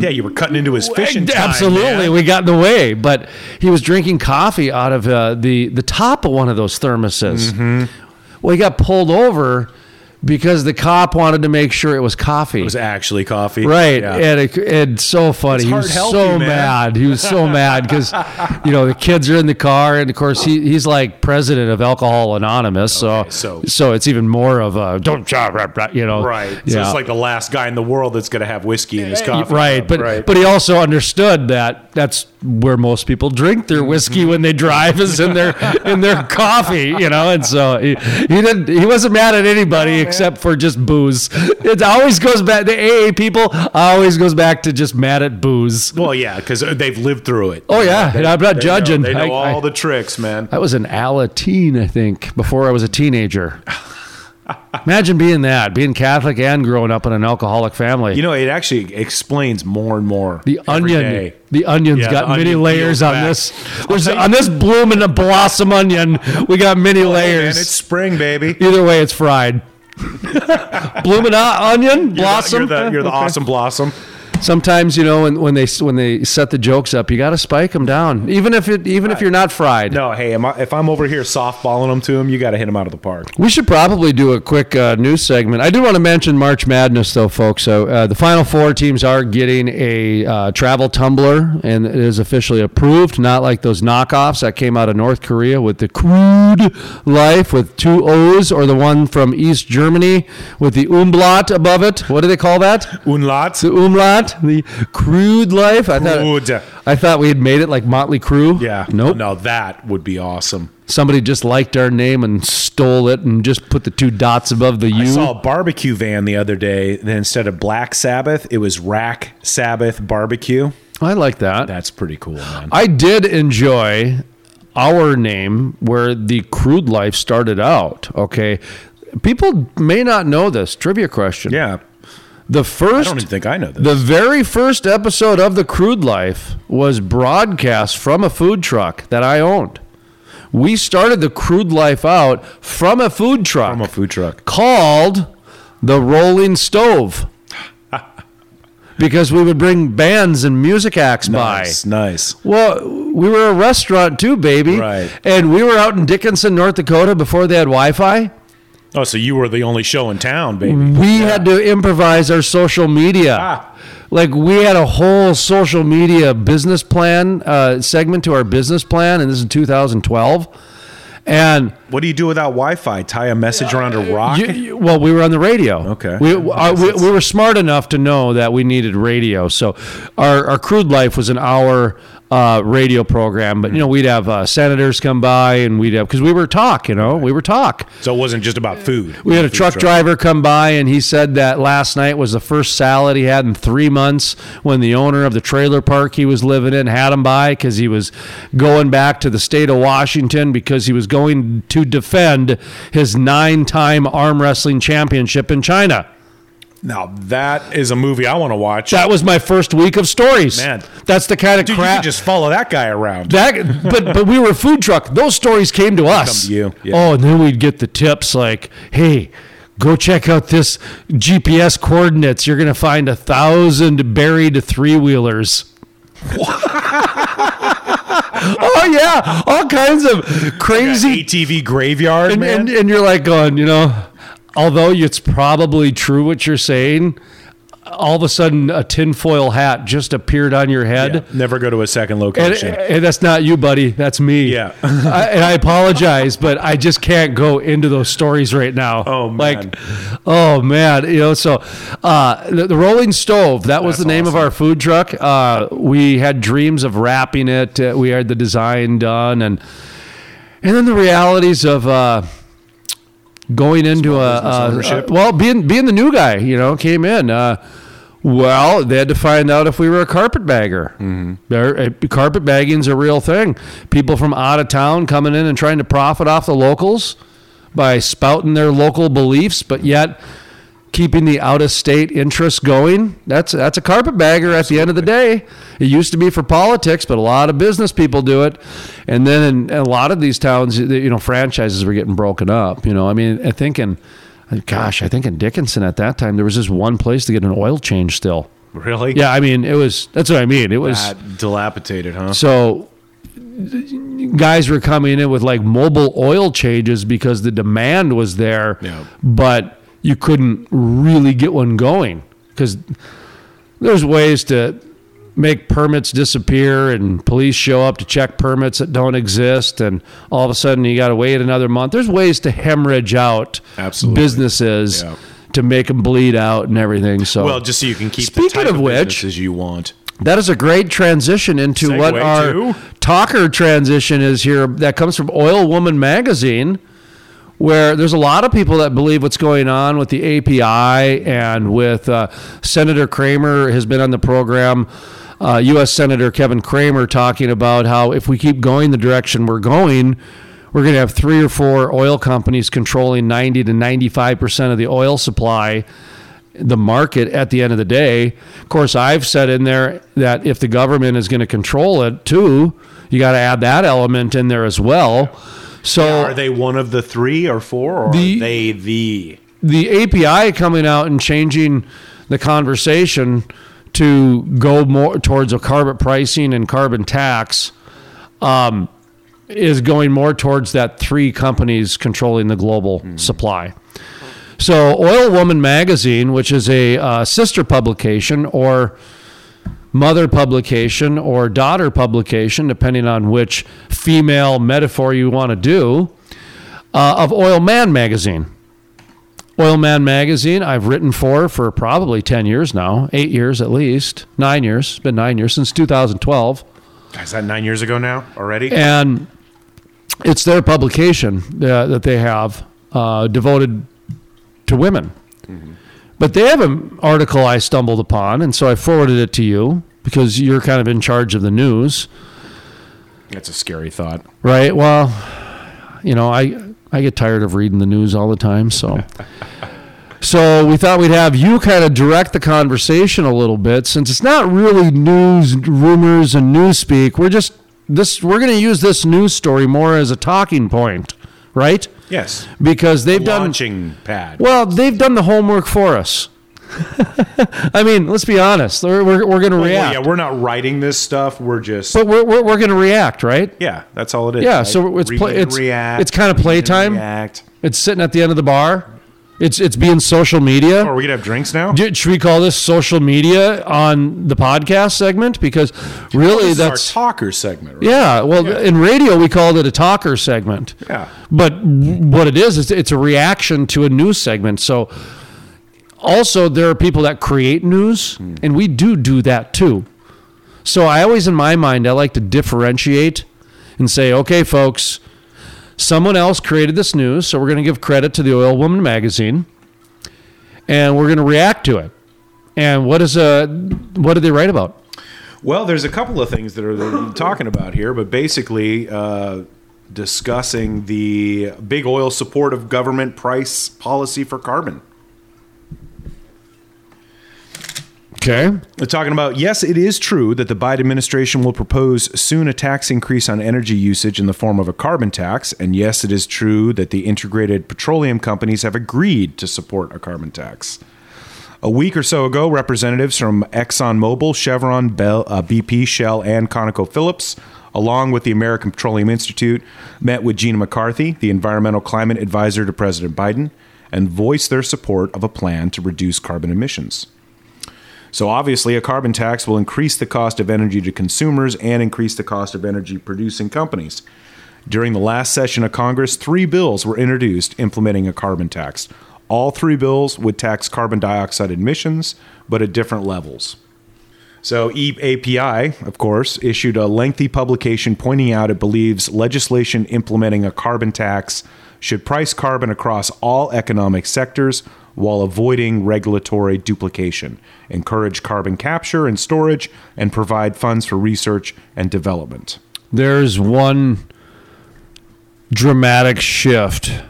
Speaker 3: yeah, you were cutting into his fishing time.
Speaker 1: Absolutely,
Speaker 3: man.
Speaker 1: we got in the way. But he was drinking coffee out of uh, the the top of one of those thermoses.
Speaker 3: Mm-hmm.
Speaker 1: Well, he got pulled over because the cop wanted to make sure it was coffee.
Speaker 3: It was actually coffee.
Speaker 1: Right,
Speaker 3: Yeah.
Speaker 1: and it, it's so funny.
Speaker 3: It's
Speaker 1: he was
Speaker 3: healthy,
Speaker 1: so
Speaker 3: man.
Speaker 1: mad. He was so mad because, you know, the kids are in the car, and of course he, he's like president of Alcohol Anonymous. So,
Speaker 3: Okay, so-
Speaker 1: so it's even more of a don't job, you know,
Speaker 3: Right. So
Speaker 1: Yeah.
Speaker 3: it's like the last guy in the world that's going to have whiskey in his eh, coffee.
Speaker 1: Right, but
Speaker 3: right.
Speaker 1: but he also understood that that's where most people drink their whiskey when they drive is in their in their coffee, you know. And so he, he didn't he wasn't mad at anybody except for just booze. It always goes back. The AA people always goes back to just mad at booze.
Speaker 3: well, yeah, because they've lived through it.
Speaker 1: Oh yeah, and I'm not
Speaker 3: They know-
Speaker 1: judging.
Speaker 3: They know,
Speaker 1: I-
Speaker 3: all
Speaker 1: I-
Speaker 3: the tricks, man.
Speaker 1: I was an Alateen, I think, before I was a teenager. Imagine being that, being Catholic and growing up in an alcoholic family.
Speaker 3: You know, it actually explains more and more.
Speaker 1: The onion,
Speaker 3: day.
Speaker 1: the onion's
Speaker 3: Yeah,
Speaker 1: got
Speaker 3: the
Speaker 1: many
Speaker 3: onion
Speaker 1: layers on
Speaker 3: back.
Speaker 1: this. There's on this blooming and blossom onion, we got many
Speaker 3: oh, man,
Speaker 1: layers.
Speaker 3: it's spring, baby.
Speaker 1: Either way, it's fried. blooming onion,
Speaker 3: You're the-
Speaker 1: blossom.
Speaker 3: You're the, you're the
Speaker 1: Okay.
Speaker 3: awesome blossom.
Speaker 1: Sometimes you know when, when they when they set the jokes up, you got to spike them down, even if it even if you're not fried.
Speaker 3: No, hey, am I, if I'm over here softballing them to him, you got to hit them out of the park.
Speaker 1: We should probably do a quick uh, news segment. I do want to mention March Madness, though, folks. So uh, the Final Four teams are getting a uh, travel tumbler, and it is officially approved. Not like those knockoffs that came out of North Korea with the crude life with two O's, or the one from East Germany with the umlaut above it. What do they call that?
Speaker 3: Unlat.
Speaker 1: The umlaut, the crude life. I
Speaker 3: Crude.
Speaker 1: thought I thought we had made it like Motley Crue.
Speaker 3: Yeah.
Speaker 1: Nope.
Speaker 3: No, that would be awesome.
Speaker 1: Somebody just liked our name and stole it and just put the two dots above the U.
Speaker 3: I saw a barbecue van the other day. Then instead of Black Sabbath, it was Rack Sabbath Barbecue.
Speaker 1: I like that.
Speaker 3: That's pretty cool, man.
Speaker 1: I did enjoy our name where the crude life started out. Okay. People may not know this. Trivia question.
Speaker 3: yeah.
Speaker 1: The first, I
Speaker 3: don't even think I know this.
Speaker 1: the very first episode of the crude life was broadcast from a food truck that I owned. We started the crude life out from a food truck
Speaker 3: From a food truck.
Speaker 1: called the Rolling Stove. because we would bring bands and music acts by.
Speaker 3: Nice, nice.
Speaker 1: Well, we were a restaurant too, baby.
Speaker 3: Right.
Speaker 1: And we were out in Dickinson, North Dakota before they had Wi Fi.
Speaker 3: Oh, so you were the only show in town, baby.
Speaker 1: We had to improvise our social media.
Speaker 3: Ah.
Speaker 1: Like we had a whole social media business plan uh, segment to our business plan, and this is 2012. And
Speaker 3: What do you do without Wi-Fi? Tie a message around a rock?
Speaker 1: You- you- well, we were on the radio.
Speaker 3: Okay.
Speaker 1: We, uh, we, we were smart enough to know that we needed radio. So our, our crude life was an hour uh, radio program. But, you know, we'd have uh, senators come by and we'd have, because we were talk, you know, we were talk.
Speaker 3: so it wasn't just about food.
Speaker 1: We had a
Speaker 3: Food
Speaker 1: truck driver come by and he said that last night was the first salad he had in three months when the owner of the trailer park he was living in had him by because he was going back to the state of Washington because he was going to defend his nine time arm wrestling championship in China.
Speaker 3: Now that is a movie I want to watch.
Speaker 1: That was my first week of stories.
Speaker 3: Man.
Speaker 1: That's the kind of
Speaker 3: Dude, you
Speaker 1: crap.
Speaker 3: could just follow that guy around.
Speaker 1: That, but but we were a food truck. Those stories came to us.
Speaker 3: to you, yeah.
Speaker 1: Oh, and then we'd get the tips like, "Hey, go check out this GPS coordinates. You're gonna find a thousand buried three wheelers." oh yeah, all kinds of crazy.
Speaker 3: ATV graveyard,
Speaker 1: And,
Speaker 3: man.
Speaker 1: and, and you're like going, you know, although it's probably true what you're saying. All of a sudden, a tinfoil hat just appeared on your head.
Speaker 3: Yeah, never go to a second location.
Speaker 1: and that's not you, buddy. That's me.
Speaker 3: Yeah.
Speaker 1: I, and I apologize, but I just can't go into those stories right now.
Speaker 3: Oh, man.
Speaker 1: Like, oh man, you know. So, uh, the, the Rolling Stove. That was
Speaker 3: That's
Speaker 1: the name of our food truck. Uh, we had dreams of wrapping it. Uh, we had the design done, and and then the realities of. Going into a, a- well, being being the new guy, you know, came in. Uh, well, they had to find out if we were a carpetbagger. Mm-hmm. uh, Carpetbagging's a real thing. People from out of town coming in and trying to profit off the locals by spouting their local beliefs, but yet keeping the out of state interests going. That's that's a carpetbagger at the end of the day. It used to be for politics, but a lot of business people do it. And then in, a lot of these towns, you know, franchises were getting broken up. You know, I mean, I think in, gosh, I think in Dickinson at that time there was just one place to get an oil change still.
Speaker 3: Really?
Speaker 1: Yeah, I mean, it was. That's what I mean. It was.
Speaker 3: Dilapidated, huh?
Speaker 1: So guys were coming in with like mobile oil changes because the demand was there,
Speaker 3: Yeah.
Speaker 1: but you couldn't really get one going because there's ways to make permits disappear and police show up to check permits that don't exist and all of a sudden you got to wait another month. There's ways to hemorrhage out
Speaker 3: Absolutely.
Speaker 1: businesses
Speaker 3: Yeah.
Speaker 1: to make them bleed out and everything. So
Speaker 3: Well, just so you can keep
Speaker 1: Speaking
Speaker 3: the type
Speaker 1: of
Speaker 3: of,
Speaker 1: which-
Speaker 3: businesses you want.
Speaker 1: that is a great transition into what our
Speaker 3: to?
Speaker 1: talker transition is here. That comes from Oil Woman magazine, where there's a lot of people that believe what's going on with the API and with uh, Senator Cramer has been on the program. Uh, U.S. Senator Kevin Cramer talking about how if we keep going the direction we're going, we're going to have three or four oil companies controlling 90 to 95 percent of the oil supply the market at the end of the day. Of course, I've said in there that if the government is going to control it too, you got to add that element in there as well. So
Speaker 3: Are they one of the three or four, or
Speaker 1: The-
Speaker 3: are they the?
Speaker 1: the API coming out and changing the conversation to go more towards a carbon pricing and carbon tax um, is going more towards that three companies controlling the global supply. So, Oil Woman Magazine, which is a uh, sister publication or mother publication or daughter publication, depending on which female metaphor you want to do, uh, of Oil Man Magazine. Oil Man Magazine, I've written for for probably 10 years now, eight years at least, nine years. It's been nine years since 2012.
Speaker 3: Is that nine years ago now already?
Speaker 1: And it's their publication uh, that they have uh, devoted to women. But they have an article I stumbled upon, and so I forwarded it to you because you're kind of in charge of the news,
Speaker 3: That's a scary thought.
Speaker 1: right? Well, you know, I I get tired of reading the news all the time, so so we thought we'd have you kind of direct the conversation a little bit since it's not really news rumors and newspeak. We're just this we're going to use this news story more as a talking point, right?
Speaker 3: Yes.
Speaker 1: Because they've done
Speaker 3: Launching pad.
Speaker 1: well, they've done the homework for us. I mean, let's be honest. We're, we're, we're going to
Speaker 3: Well,
Speaker 1: react.
Speaker 3: yeah, we're not writing this stuff. We're just.
Speaker 1: but we're, we're, we're going to react, right?
Speaker 3: yeah, that's all it is.
Speaker 1: Yeah,
Speaker 3: right?
Speaker 1: so it's
Speaker 3: Read
Speaker 1: play- it's-
Speaker 3: react,
Speaker 1: it's kinda playtime. It's sitting at the end of the bar. It's it's being social media.
Speaker 3: Oh, are we gonna have drinks now?
Speaker 1: Did- Should we call this social media on the podcast segment? Because really,
Speaker 3: this
Speaker 1: that's
Speaker 3: our talker segment. Right?
Speaker 1: yeah. Well, in radio, we called it a talker segment.
Speaker 3: Yeah.
Speaker 1: But what it is is it's a reaction to a news segment. So also there are people that create news, hmm. and we do do that too. So I always, in my mind, I like to differentiate and say, okay, folks, someone else created this news, so we're going to give credit to the Oil Woman magazine, and we're going to react to it. And what is uh, what did they write about?
Speaker 3: Well, there's a couple of things that are talking about here, but basically uh, discussing the big oil support of government price policy for carbon.
Speaker 1: Okay.
Speaker 3: They're talking about yes, it is true that the Biden administration will propose soon a tax increase on energy usage in the form of a carbon tax. And yes, it is true that the integrated petroleum companies have agreed to support a carbon tax. A week or so ago, representatives from ExxonMobil, Chevron, Bell, uh, BP, Shell, and ConocoPhillips, along with the American Petroleum Institute, met with Gina McCarthy, the environmental climate advisor to President Biden, and voiced their support of a plan to reduce carbon emissions. So obviously, a carbon tax will increase the cost of energy to consumers and increase the cost of energy producing companies. During the last session of Congress, three bills were introduced implementing a carbon tax. All three bills would tax carbon dioxide emissions, but at different levels. So, E API, of course, issued a lengthy publication pointing out it believes legislation implementing a carbon tax should price carbon across all economic sectors while avoiding regulatory duplication, encourage carbon capture and storage, and provide funds for research and development.
Speaker 1: there's one dramatic shift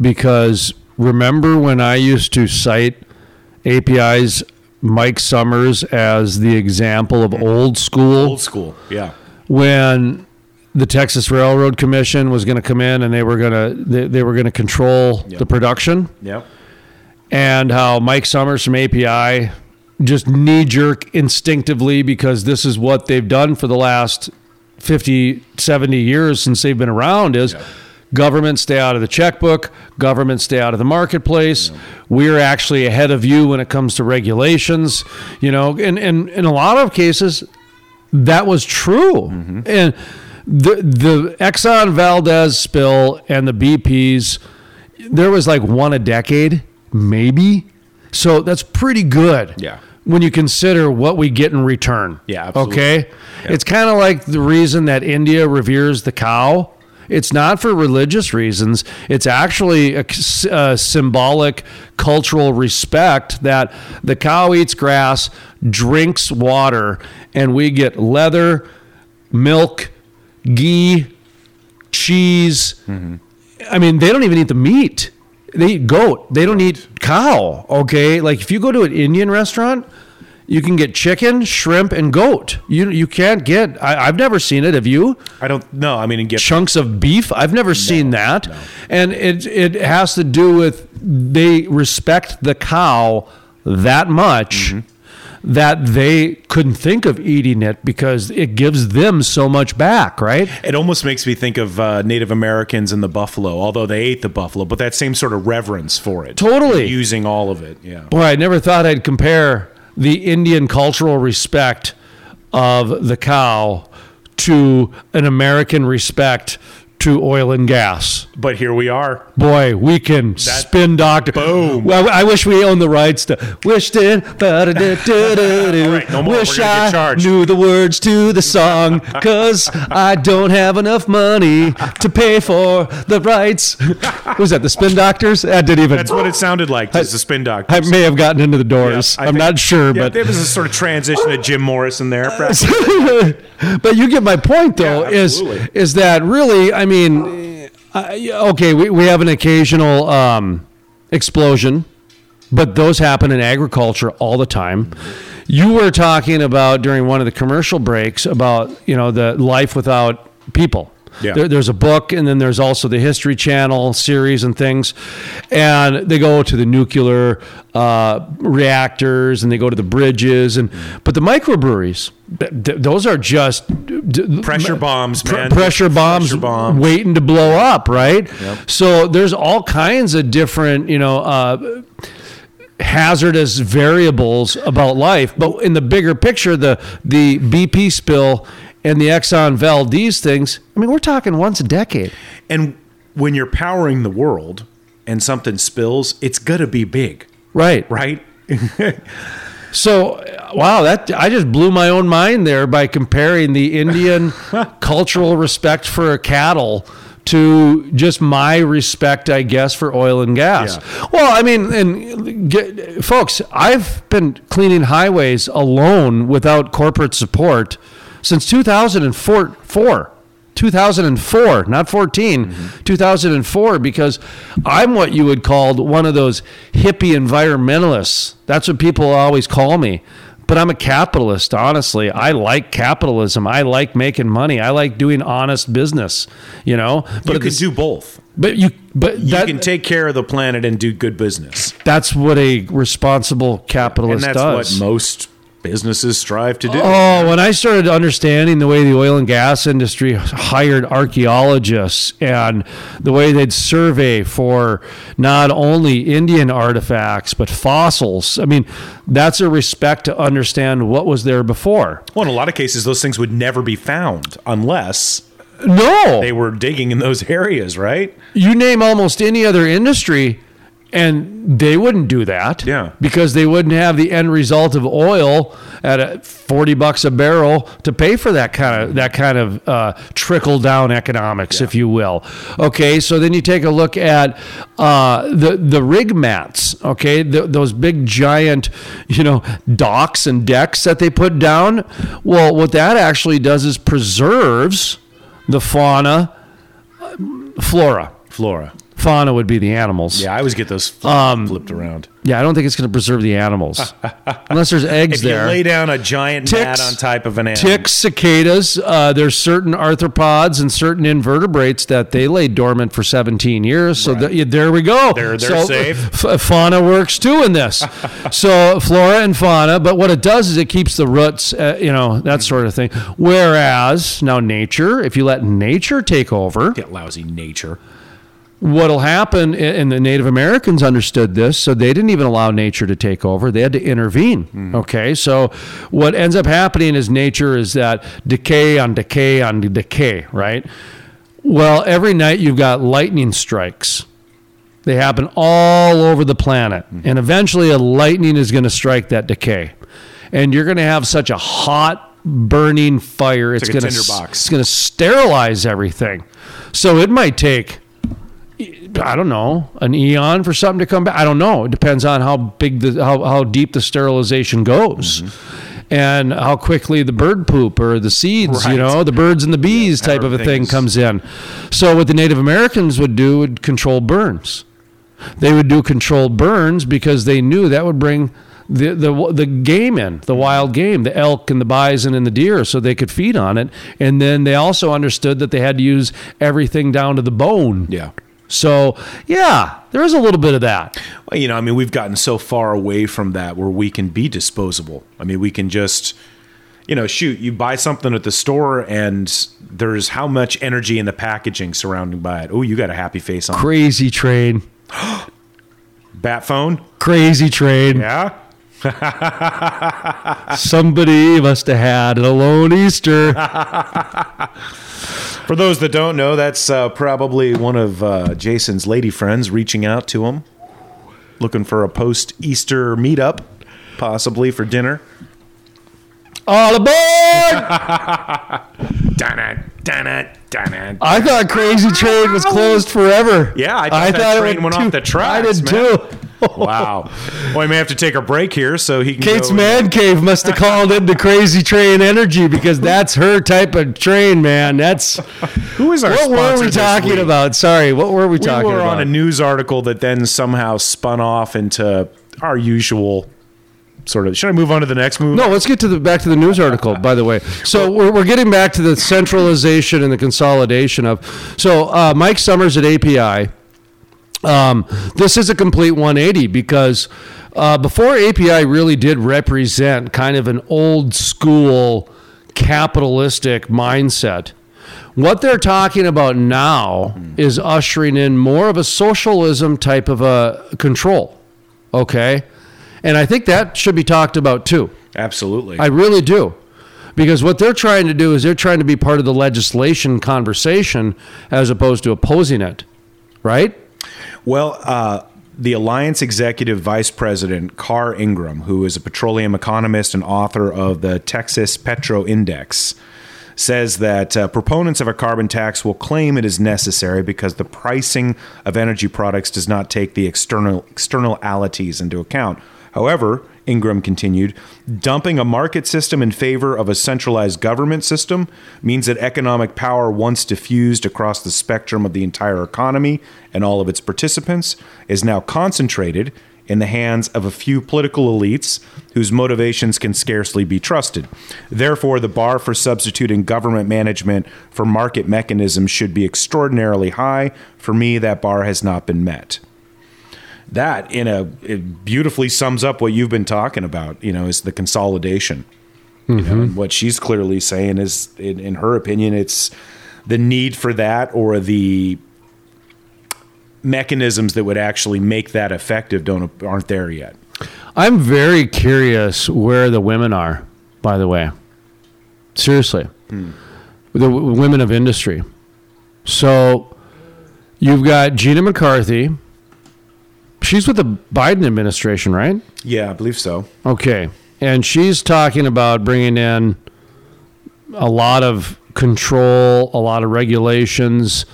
Speaker 1: because remember when I used to cite API's Mike Sommers as the example of old school
Speaker 3: Old school, yeah.
Speaker 1: when the Texas Railroad Commission was going to come in and they were going to they, they were going to control
Speaker 3: Yep.
Speaker 1: the production
Speaker 3: Yep.
Speaker 1: and how Mike Sommers from API just knee jerk instinctively because this is what they've done for the last 50, 70 years since they've been around is government stay out of the checkbook, government stay out of the marketplace. We're actually ahead of you when it comes to regulations, you know, and, and in a lot of cases, that was true. Mm-hmm. And the the Exxon Valdez spill and the BP's, there was like one a decade, maybe. So that's pretty good.
Speaker 3: Yeah.
Speaker 1: When you consider what we get in return.
Speaker 3: Yeah, absolutely.
Speaker 1: Okay. It's kind of like the reason that India reveres the cow. It's not for religious reasons. It's actually a, a symbolic cultural respect that the cow eats grass, drinks water, and we get leather, milk, ghee, cheese. I mean, they don't even eat the meat. They eat goat. They don't eat cow. Okay, like if you go to an Indian restaurant, you can get chicken, shrimp, and goat. You you can't get. I, I've never seen it. Have you?
Speaker 3: I don't know. I mean, get
Speaker 1: Chunks of beef. I've never seen that. And it it has to do with they respect the cow that much. Mm-hmm. That they couldn't think of eating it because it gives them so much back, right?
Speaker 3: It almost makes me think of uh, Native Americans and the buffalo, although they ate the buffalo, but that same sort of reverence for it.
Speaker 1: Totally.
Speaker 3: Using all of it. Yeah.
Speaker 1: Boy, I never thought I'd compare the Indian cultural respect of the cow to an American respect to oil and gas.
Speaker 3: But here we are.
Speaker 1: Boy, we can spin doctor.
Speaker 3: Boom.
Speaker 1: Well, I wish we owned the rights to wish.
Speaker 3: All right, no more.
Speaker 1: Wish I knew the words to the song because I don't have enough money to pay for the rights. was that the spin doctors? I didn't even.
Speaker 3: That's what it sounded like. Just the spin doctor.
Speaker 1: I may have gotten into the doors.
Speaker 3: I
Speaker 1: I'm
Speaker 3: think-
Speaker 1: not sure,
Speaker 3: yeah,
Speaker 1: but
Speaker 3: there was a sort of transition to Jim Morrison there.
Speaker 1: but you get my point though
Speaker 3: Yeah,
Speaker 1: is is that really i mean okay we, we have an occasional um, explosion but those happen in agriculture all the time. You were talking about during one of the commercial breaks about you know the life without people
Speaker 3: Yeah.
Speaker 1: There- there's a book and then there's also the history channel series and things and they go to the nuclear uh, reactors and they go to the bridges and but the microbreweries th- th- those are just d-
Speaker 3: Pressure bombs,
Speaker 1: pr-
Speaker 3: man.
Speaker 1: pressure bombs,
Speaker 3: Pressure bombs.
Speaker 1: waiting to blow up right so there's all kinds of different you know uh, hazardous variables about life but in the bigger picture the the bp spill and the exxon valdez things i mean we're talking once a decade
Speaker 3: and when you're powering the world and something spills, it's going to be big,
Speaker 1: right
Speaker 3: right?
Speaker 1: So, wow, that I just blew my own mind there by comparing the Indian cultural respect for cattle to just my respect, I guess, for oil and gas. Well, I mean, and get, folks, I've been cleaning highways alone without corporate support since 2004. Four. 2004, not 14, mm-hmm. 2004, because I'm what you would call one of those hippie environmentalists. That's what people always call me. But I'm a capitalist, honestly. I like capitalism. I like making money. I like doing honest business, you know? But
Speaker 3: you can do both.
Speaker 1: but you but
Speaker 3: You
Speaker 1: that,
Speaker 3: can take care of the planet and do good business.
Speaker 1: that's what a responsible
Speaker 3: And
Speaker 1: capitalist
Speaker 3: that's
Speaker 1: does.
Speaker 3: what most businesses strive to do.
Speaker 1: Oh, when I started understanding the way the oil and gas industry hired archaeologists and the way they'd survey for not only Indian artifacts but fossils, I mean, that's a respect to understand what was there before.
Speaker 3: Well, in a lot of cases, those things would never be found unless
Speaker 1: No,
Speaker 3: they were digging in those areas, right?
Speaker 1: you name almost any other industry and they wouldn't do that
Speaker 3: Yeah.
Speaker 1: because they wouldn't have the end result of oil at a 40 bucks a barrel to pay for that kind of that kind of uh, trickle down economics if you will. Okay so then you take a look at uh, the the rig mats okay? The, those big giant you know docks and decks that they put down. Well what that actually does is preserves the fauna flora.
Speaker 3: Flora.
Speaker 1: Fauna would be the animals.
Speaker 3: Yeah, I always get those fl-
Speaker 1: Um,
Speaker 3: flipped around.
Speaker 1: Yeah, I don't think it's going to preserve the animals unless there's eggs
Speaker 3: If you
Speaker 1: there.
Speaker 3: lay down a giant mat
Speaker 1: Ticks,
Speaker 3: on type of an animal,
Speaker 1: Ticks, cicadas. Uh, there's certain arthropods and certain invertebrates that they lay dormant for 17 years. So th- there we go.
Speaker 3: They're- they're
Speaker 1: so
Speaker 3: safe.
Speaker 1: f- fauna works too in this. so flora and fauna. But what it does is it keeps the roots, uh, you know, that sort of thing. Whereas now nature, if you let nature take over,
Speaker 3: get lousy nature.
Speaker 1: What'll happen and the native americans understood this so they didn't even allow nature to take over. They had to intervene okay? So what ends up happening is nature is that decay on decay on decay right? Well every night you've got lightning strikes. They happen all over the planet and eventually a lightning is going to strike that decay. And you're going to have such a hot burning fire it's,
Speaker 3: like
Speaker 1: going to it's going to sterilize everything. So it might take I don't know, an eon for something to come back. I don't know. It depends on how big the how, how deep the sterilization goes. Mm-hmm. And how quickly the bird poop or the seeds, you know, the birds and the bees type of a thing comes in. So what the Native Americans would do would control burns. They would do controlled burns because they knew that would bring the, the the game in, the wild game, the elk and the bison and the deer, so they could feed on it. And then they also understood that they had to use everything down to the bone.
Speaker 3: Yeah.
Speaker 1: So yeah, there is a little bit of that.
Speaker 3: Well, you know, I mean, we've gotten so far away from that where we can be disposable. I mean, we can just, you know, shoot, you buy something at the store and there's how much energy in the packaging surrounding by it. Oh, you got a happy face on.
Speaker 1: Crazy train,
Speaker 3: Bat phone?
Speaker 1: crazy train.
Speaker 3: Yeah.
Speaker 1: Somebody must have had an alone Easter.
Speaker 3: For those that don't know, that's uh, probably one of uh, Jason's lady friends reaching out to him, looking for a post Easter meetup, possibly for dinner.
Speaker 1: All aboard!
Speaker 3: Dun it, dun it, dun it.
Speaker 1: I thought Crazy Train was closed forever.
Speaker 3: Yeah, I thought that
Speaker 1: it
Speaker 3: train went off the tracks,
Speaker 1: I did
Speaker 3: man.
Speaker 1: too.
Speaker 3: Wow. Well, we may have to take a break here so he can.
Speaker 1: Kate's Man Cave must have called into Crazy Train Energy because that's her type of train, man. That's
Speaker 3: Who is our
Speaker 1: what were we talking
Speaker 3: week?
Speaker 1: about? Sorry, what were we,
Speaker 3: We
Speaker 1: talking
Speaker 3: were
Speaker 1: about?
Speaker 3: on a news article that then somehow spun off into our usual sort of. Should I move on to the next move?
Speaker 1: No, let's get to the back to the news article. By the way, so we're, we're getting back to the centralization and the consolidation of. So uh, Mike Sommers at API. Um, this is a complete 180 because uh, before API really did represent kind of an old school capitalistic mindset. What they're talking about now is ushering in more of a socialism type of a control. Okay. And I think that should be talked about too.
Speaker 3: Absolutely.
Speaker 1: I really do. Because what they're trying to do is they're trying to be part of the legislation conversation as opposed to opposing it. Right?
Speaker 3: Well, uh, the Alliance Executive Vice President, Karr Ingham, who is a petroleum economist and author of the Texas Petro Index, says that uh, proponents of a carbon tax will claim it is necessary because the pricing of energy products does not take the external externalities into account. However, Ingham continued, dumping a market system in favor of a centralized government system means that economic power, once diffused across the spectrum of the entire economy and all of its participants, is now concentrated in the hands of a few political elites whose motivations can scarcely be trusted. Therefore, the bar for substituting government management for market mechanisms should be extraordinarily high. For me, that bar has not been met that in a it beautifully sums up what you've been talking about you know is the consolidation you know mm-hmm. and what she's clearly saying is in, in her opinion it's the need for that or the mechanisms that would actually make that effective don't aren't there yet
Speaker 1: I'm very curious where the women are, by the way. Seriously. Hmm. The w- women of industry. So you've got Gina McCarthy. She's with the Biden administration, right?
Speaker 3: yeah i believe so
Speaker 1: Okay. And she's talking about bringing in a lot of control, a lot of regulations,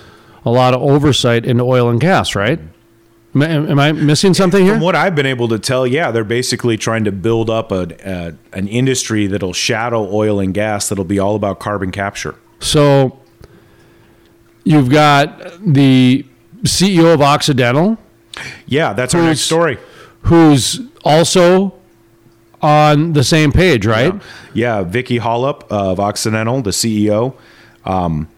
Speaker 1: a lot of oversight into oil and gas, right? Am I, am I missing something here?
Speaker 3: From what I've been able to tell, yeah, they're basically trying to build up a, a an industry that'll shadow oil and gas that'll be all about carbon capture.
Speaker 1: So you've got the CEO of Occidental,
Speaker 3: Yeah, that's our next story.
Speaker 1: who's also on the same page, right?
Speaker 3: Yeah, Vicki Hollub of Occidental, the CEO. Um,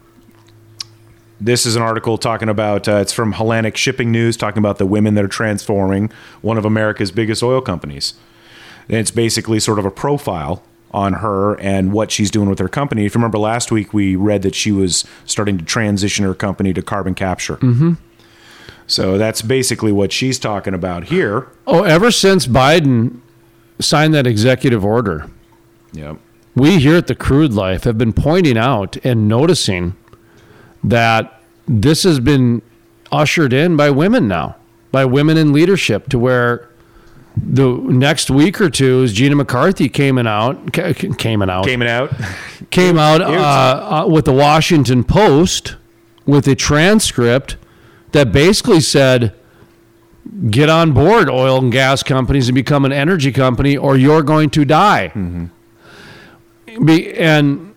Speaker 3: this is an article talking about, uh, it's from Hellenic Shipping News, talking about the women that are transforming one of America's biggest oil companies. And it's basically sort of a profile on her and what she's doing with her company. If you remember last week, we read that she was starting to transition her company to carbon capture. Mm-hmm. So that's basically what she's talking about here.
Speaker 1: Oh, ever since Biden signed that executive order,
Speaker 3: Yeah.
Speaker 1: we here at the Crude Life have been pointing out and noticing that this has been ushered in by women now, by women in leadership, to where the next week or two, as Gina McCarthy came in out, ca- came in out,
Speaker 3: Came out.
Speaker 1: came out uh, uh, with the Washington Post with a transcript that basically said, "Get on board, oil and gas companies, and become an energy company, or you're going to die." Mm-hmm. Be, and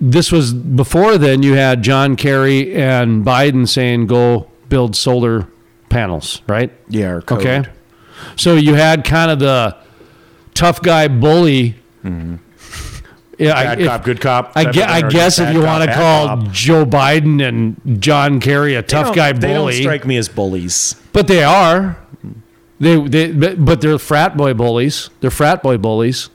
Speaker 1: this was before then. You had John Kerry and Biden saying, "Go build solar panels," right?
Speaker 3: Yeah.
Speaker 1: Okay. So you had kind of the tough guy bully. Mm-hmm. Yeah, I-
Speaker 3: Bad
Speaker 1: if-
Speaker 3: good cop.
Speaker 1: I,
Speaker 3: type
Speaker 1: I guess if you want to call
Speaker 3: cop.
Speaker 1: Joe Biden and John Kerry a tough guy
Speaker 3: They don't strike me as bullies.
Speaker 1: but they are. They, they, but they're frat boy bullies. They're frat boy bullies.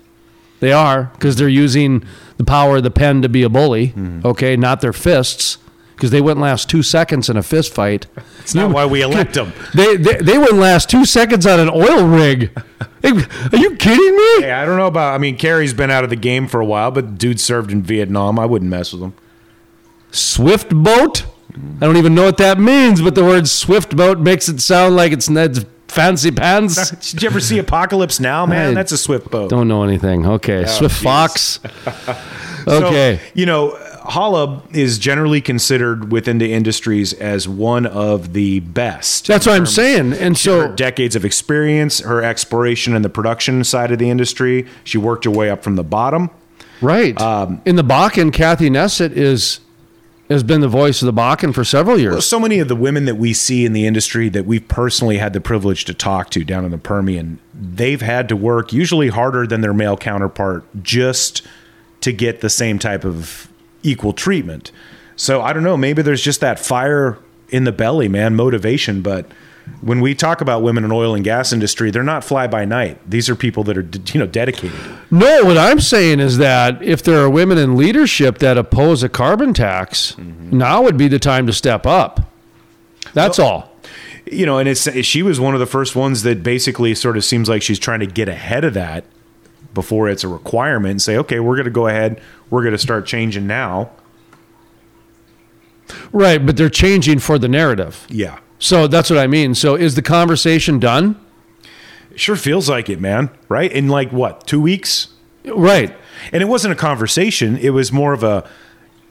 Speaker 1: They are because they're using the power of the pen to be a bully.
Speaker 3: Mm-hmm.
Speaker 1: Okay, not their fists because they wouldn't last two seconds in a fist fight.
Speaker 3: It's not why we elect them.
Speaker 1: They, they they wouldn't last two seconds on an oil rig. Are you kidding me?
Speaker 3: Hey, I don't know about. I mean, Kerry's been out of the game for a while, but dude served in Vietnam. I wouldn't mess with him.
Speaker 1: Swift boat? I don't even know what that means, but the word swift boat makes it sound like it's Ned's fancy pants.
Speaker 3: Did you ever see Apocalypse Now, man?
Speaker 1: I
Speaker 3: That's a swift boat.
Speaker 1: Don't know anything. Okay. Oh, swift
Speaker 3: geez.
Speaker 1: Fox.
Speaker 3: So,
Speaker 1: Okay.
Speaker 3: you know, Hollub is generally considered within the industries as one of the best.
Speaker 1: That's what I'm saying. And
Speaker 3: her
Speaker 1: so,
Speaker 3: decades of experience, her exploration in the production side of the industry. She worked her way up from the bottom.
Speaker 1: right.
Speaker 3: Um,
Speaker 1: In the Bakken, Kathy Neset is has been the voice of the Bakken for several years.
Speaker 3: So many of the women that we see in the industry that we've personally had the privilege to talk to down in the Permian, they've had to work usually harder than their male counterpart just to get the same type of equal treatment. So I don't know, maybe there's just that fire in the belly, man, motivation, but when we talk about women in oil and gas industry, they're not fly by night. These are people that are, you know, dedicated.
Speaker 1: No, what I'm saying is that if there are women in leadership that oppose a carbon tax,
Speaker 3: Mm-hmm.
Speaker 1: now would be the time to step up. That's all.
Speaker 3: you know, and it's she was one of the first ones that basically sort of seems like she's trying to get ahead of that before it's a requirement and say, okay, we're going to go ahead, we're going to start changing now.
Speaker 1: Right, but they're changing for the narrative.
Speaker 3: Yeah,
Speaker 1: So that's what I mean. So is the conversation done?
Speaker 3: it sure feels like it, man. Right? In like what two weeks?
Speaker 1: Right.
Speaker 3: And it wasn't a conversation; it was more of a.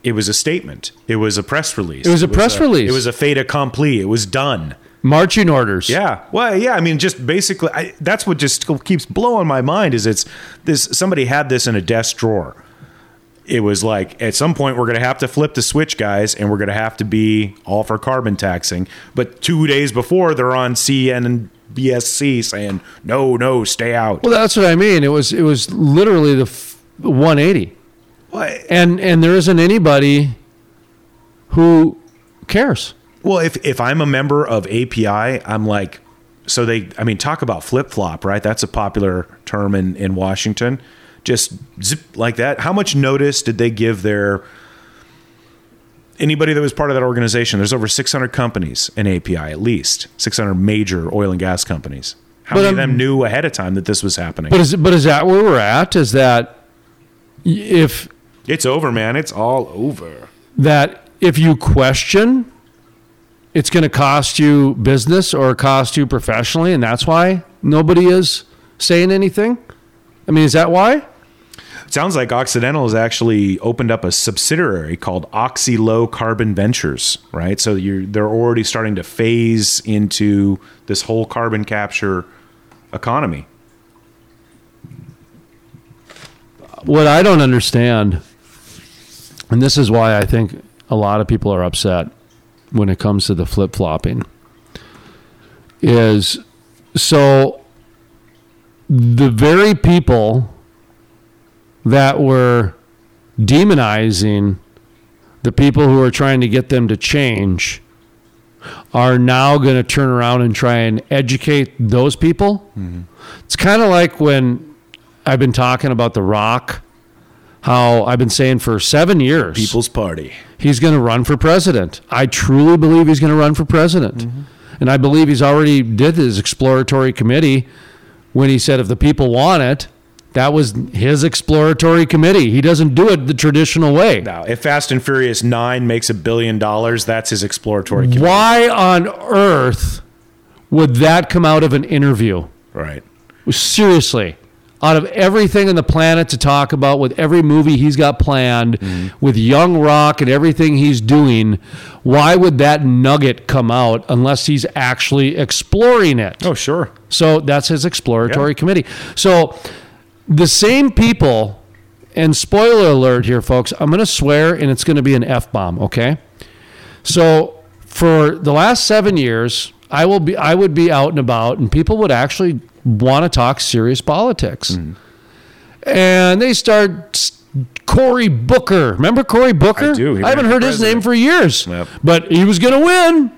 Speaker 3: It was a statement. It was a press release.
Speaker 1: It was a press release.
Speaker 3: It was a fait accompli. It was done.
Speaker 1: Marching orders.
Speaker 3: Yeah. Well, yeah. I mean, just basically, I, that's what just keeps blowing my mind. Is it's this? Somebody had this in a desk drawer. It was like at some point we're going to have to flip the switch, guys, and we're going to have to be all for carbon taxing. But two days before, they're on CN and BSC saying, "No, no, stay out."
Speaker 1: Well, that's what I mean. It was it was literally the f- 180,
Speaker 3: What?
Speaker 1: and and there isn't anybody who cares.
Speaker 3: Well, if if I'm a member of API, I'm like, so they. I mean, talk about flip flop, right? That's a popular term in in Washington. Just zip like that. How much notice did they give their anybody that was part of that organization? There's over 600 companies in API, at least 600 major oil and gas companies. How
Speaker 1: But,
Speaker 3: many of
Speaker 1: um,
Speaker 3: them knew ahead of time that this was happening?
Speaker 1: But is but is that where we're at? Is that if
Speaker 3: it's over, man. It's all over.
Speaker 1: that if you question, it's going to cost you business or cost you professionally, and that's why nobody is saying anything. I mean, is that why?
Speaker 3: It sounds like Occidental has actually opened up a subsidiary called Oxy Low Carbon Ventures, right? So you're they're already starting to phase into this whole carbon capture economy.
Speaker 1: what I don't understand, and this is why I think a lot of people are upset, when it comes to the flip flopping is so the very people that were demonizing the people who are trying to get them to change are now going to turn around and try and educate those people. Mm-hmm. It's kind of like when I've been talking about The Rock, how I've been saying for seven years
Speaker 3: People's Party.
Speaker 1: he's going to run for president. I truly believe he's going to run for president. Mm-hmm. And I believe he's already did his exploratory committee when he said if the people want it, that was his exploratory committee. He doesn't do it the traditional way.
Speaker 3: Now, if Fast and Furious 9 makes a billion dollars, that's his exploratory committee.
Speaker 1: Why on earth would that come out of an interview?
Speaker 3: Right.
Speaker 1: Seriously. Out of everything on the planet to talk about, with every movie he's got planned, mm-hmm. with Young Rock and everything he's doing, why would that nugget come out unless he's actually exploring it?
Speaker 3: Oh, sure.
Speaker 1: So that's his exploratory
Speaker 3: Yeah.
Speaker 1: committee. So the same people, and spoiler alert here, folks, I'm going to swear and it's going to be an F bomb, okay? So for the last seven years, I will be I would be out and about and people would actually want to talk serious politics.
Speaker 3: Mm-hmm.
Speaker 1: And they start Cory Booker. Remember Cory Booker?
Speaker 3: I do.
Speaker 1: I haven't heard his name for years.
Speaker 3: Yep.
Speaker 1: But he was going to win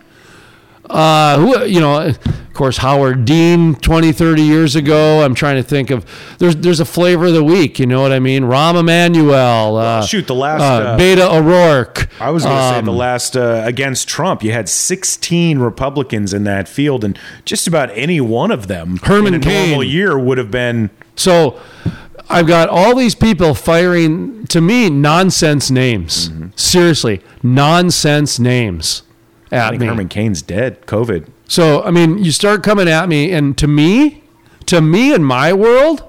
Speaker 1: uh, who you know, of course, Howard Dean 20, 30 years ago. I'm trying to think of there's there's a flavor of the week. You know what I mean? Rahm Emanuel. Uh,
Speaker 3: shoot, the last,
Speaker 1: uh,
Speaker 3: uh,
Speaker 1: Beto O'Rourke.
Speaker 3: I was going to say
Speaker 1: Um,
Speaker 3: the last uh, against Trump, you had 16 Republicans in that field, and just about any one of them
Speaker 1: Herman
Speaker 3: in a normal
Speaker 1: Cain.
Speaker 3: year would have been.
Speaker 1: So I've got all these people firing to me nonsense names. Seriously, nonsense names
Speaker 3: I think
Speaker 1: me.
Speaker 3: Herman Cain's dead. COVID.
Speaker 1: So I mean, you start coming at me, and to me, to me in my world,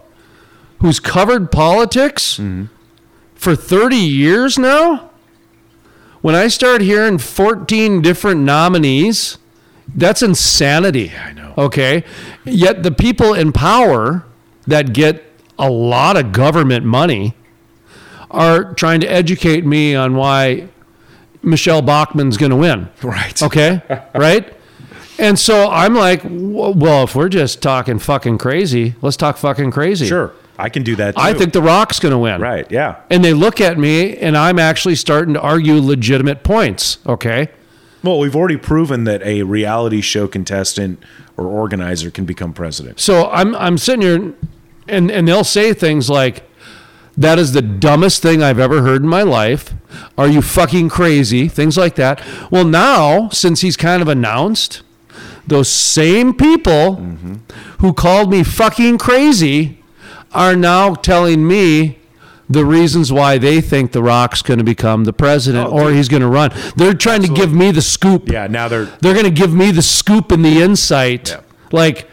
Speaker 1: who's covered politics mm-hmm. for thirty years now, when I start hearing fourteen different nominees, that's insanity. I
Speaker 3: know.
Speaker 1: Okay, yet the people in power that get a lot of government money are trying to educate me on why Michele Bachmann's going to win.
Speaker 3: Right.
Speaker 1: Okay, right? And so I'm like, well, if we're just talking fucking crazy, let's talk fucking crazy.
Speaker 3: Sure. I can do that. Too.
Speaker 1: I think The Rock's going to win.
Speaker 3: Right. Yeah.
Speaker 1: And they look at me, and I'm actually starting to argue legitimate points. Okay.
Speaker 3: Well, we've already proven that a reality show contestant or organizer can become president.
Speaker 1: So I'm I'm sitting here, and and they'll say things like, "That is the dumbest thing I've ever heard in my life." Are you fucking crazy? Things like that. Well, now since he's kind of announced, those same people who called me fucking crazy are now telling me the reasons why they think The Rock's going to become the president
Speaker 3: Oh,
Speaker 1: or he's going to run. They're trying to give me the scoop
Speaker 3: Yeah. Now they're.
Speaker 1: they're going to give me the scoop and the insight.
Speaker 3: Yeah.
Speaker 1: Like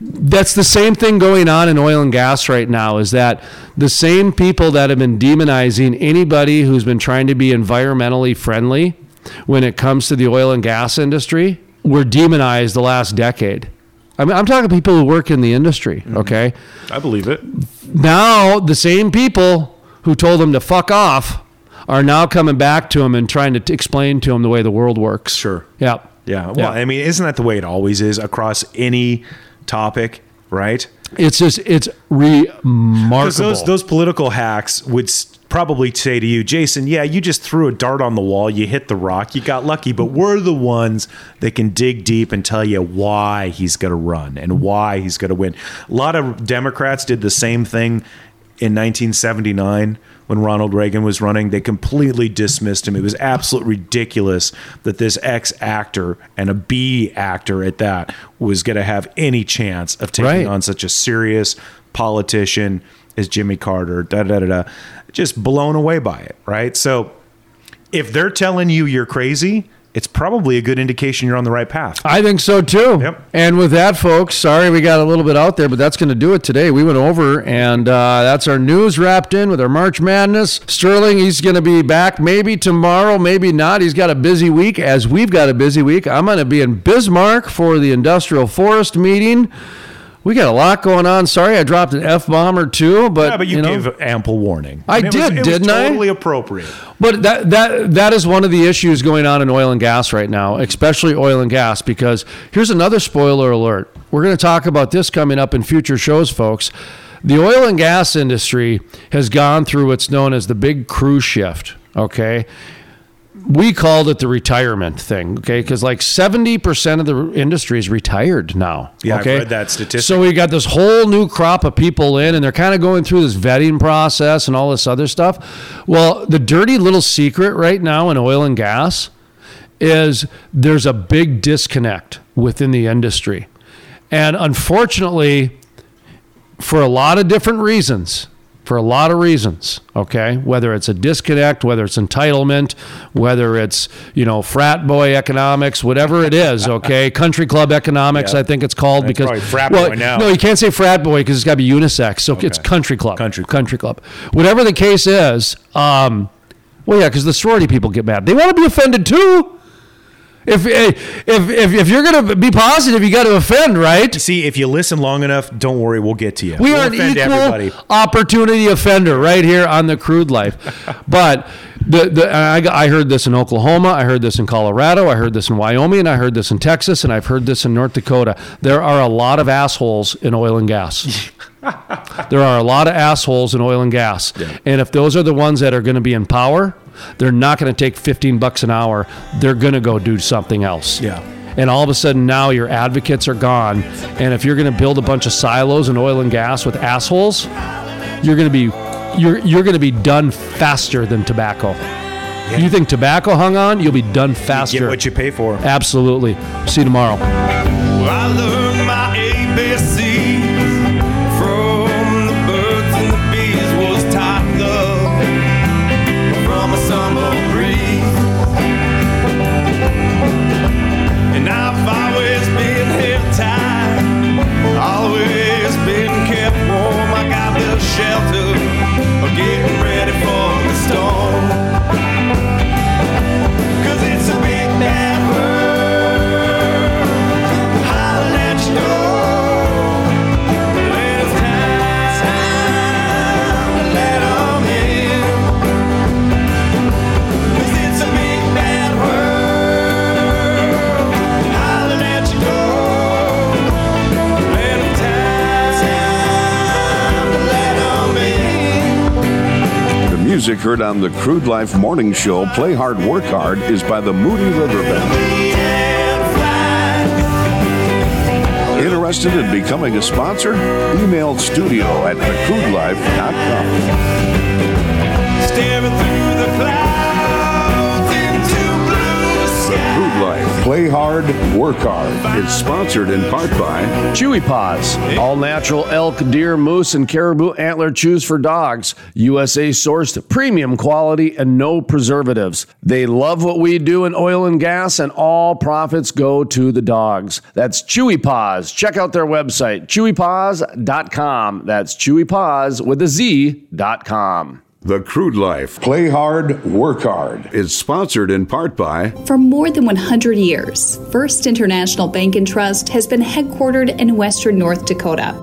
Speaker 1: that's the same thing going on in oil and gas right now is that the same people that have been demonizing anybody who's been trying to be environmentally friendly when it comes to the oil and gas industry were demonized the last decade. I mean, I'm talking people who work in the industry, mm-hmm. okay?
Speaker 3: I believe it.
Speaker 1: Now, the same people who told them to fuck off are now coming back to them and trying to t- explain to them the way the world works.
Speaker 3: Sure.
Speaker 1: Yeah.
Speaker 3: Yeah. Well,
Speaker 1: Yeah.
Speaker 3: I mean, isn't that the way it always is across any topic, right?
Speaker 1: It's just it's remarkable.
Speaker 3: Those those political hacks would probably say to you, Jason, yeah, you just threw a dart on the wall, you hit the rock, you got lucky, but we're the ones that can dig deep and tell you why he's going to run and why he's going to win. A lot of Democrats did the same thing in 1979 when Ronald Reagan was running. They completely dismissed him. It was absolutely ridiculous that this ex actor and a B actor at that was going to have any chance of taking
Speaker 1: Right.
Speaker 3: on such a serious politician as Jimmy Carter. Da da da da. Just blown away by it, right? So if they're telling you you're crazy, it's probably a good indication you're on the right path.
Speaker 1: I think so too.
Speaker 3: Yep.
Speaker 1: And with that, folks, sorry we got a little bit out there, but that's going to do it today. We went over, and uh, that's our news wrapped in with our March Madness. Sterling, he's going to be back maybe tomorrow, maybe not. He's got a busy week, as we've got a busy week. I'm going to be in Bismarck for the Industrial Forest meeting. We got a lot going on. Sorry, I dropped an f bomb or two, but
Speaker 3: Yeah, but you,
Speaker 1: know,
Speaker 3: gave ample warning.
Speaker 1: I
Speaker 3: And it was-
Speaker 1: did,
Speaker 3: was
Speaker 1: didn't I?
Speaker 3: Totally appropriate.
Speaker 1: But that that that is one of the issues going on in oil and gas right now, especially oil and gas. Because here's another spoiler alert: we're going to talk about this coming up in future shows, folks. The oil and gas industry has gone through what's known as the big crew shift. Okay. We called it the retirement thing, okay? Because like 70% of the industry is retired now.
Speaker 3: Yeah, I've read that statistic.
Speaker 1: So we got this whole new crop of people in, and they're kind of going through this vetting process and all this other stuff. Well, the dirty little secret right now in oil and gas is there's a big disconnect within the industry. And unfortunately, for a lot of different reasons, for a lot of reasons, okay? Whether it's a disconnect, whether it's entitlement, whether it's, you know, frat boy economics, whatever it is, okay? Country club economics,
Speaker 3: Yeah.
Speaker 1: I think it's called
Speaker 3: That's
Speaker 1: because
Speaker 3: frat
Speaker 1: well,
Speaker 3: boy now.
Speaker 1: No, you can't say frat boy because it's got to be unisex. So it's country club.
Speaker 3: Country club.
Speaker 1: Country club. Whatever the case is, um, well, yeah, because the sorority people get mad. They want to be offended too. If eh, if if, if you're gonna be positive, you got to offend, right?
Speaker 3: See, if you listen long enough, don't worry, we'll get to you.
Speaker 1: We
Speaker 3: we'll
Speaker 1: are an equal
Speaker 3: everybody.
Speaker 1: opportunity offender right here on the crude life. but the, the I, I heard this in Oklahoma, I heard this in Colorado, I heard this in Wyoming, and I heard this in Texas, and I've heard this in North Dakota. There are a lot of assholes in oil and gas. there are a lot of assholes in oil and gas. And if those are the ones that are going to be in power, they're not going to take 15 bucks an hour. They're going to go do something else.
Speaker 3: Yeah.
Speaker 1: And all of a sudden now your advocates are gone. And if you're going to build a bunch of silos in oil and gas with assholes, you're going to be you're you're going to be done faster than tobacco. You think tobacco hung on? You'll be done faster.
Speaker 3: Get what you pay for.
Speaker 1: Absolutely. See you tomorrow.
Speaker 4: Well,
Speaker 2: heard on the Crude Life Morning Show, Play Hard, Work Hard, is by the Moody River Band. Interested in becoming a sponsor? Email studio at thecrudelife.com.
Speaker 4: Staring
Speaker 2: Play Hard, Work Hard is sponsored in part by
Speaker 1: Chewy Paws, all natural elk, deer, moose, and caribou antler chews for dogs. USA sourced, premium quality, and no preservatives. They love what we do in oil and gas, and all profits go to the dogs. That's Chewy Paws. Check out their website, chewypaws.com. That's Chewy Paws with a Z.com.
Speaker 2: The Crude Life, Play Hard, Work Hard is sponsored in part by
Speaker 5: For more than 100 years, First International Bank and Trust has been headquartered in western North Dakota,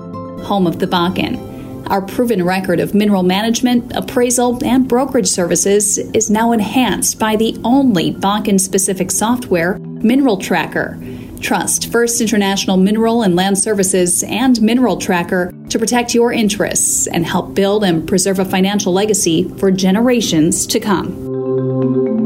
Speaker 5: home of the Bakken. Our proven record of mineral management, appraisal, and brokerage services is now enhanced by the only Bakken specific software, Mineral Tracker. Trust First International Mineral and Land Services and Mineral Tracker to protect your interests and help build and preserve a financial legacy for generations to come.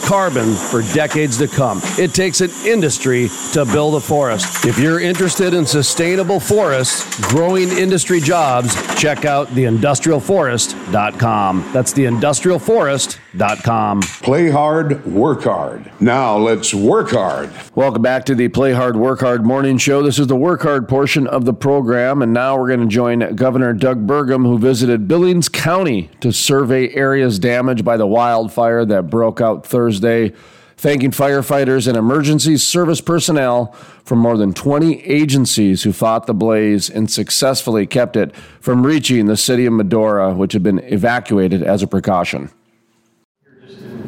Speaker 1: carbon for decades to come. It takes an industry to build a forest. If you're interested in sustainable forests, growing industry jobs, check out theindustrialforest.com. That's
Speaker 4: Play hard, work hard. Now let's work hard.
Speaker 1: Welcome back to the Play Hard, Work Hard morning show. This is the work hard portion of the program, and now we're going to join Governor Doug Burgum, who visited Billings County to survey areas damaged by the wildfire that broke out Thursday, thanking firefighters and emergency service personnel from more than 20 agencies who fought the blaze and successfully kept it from reaching the city of Medora, which had been evacuated as a precaution.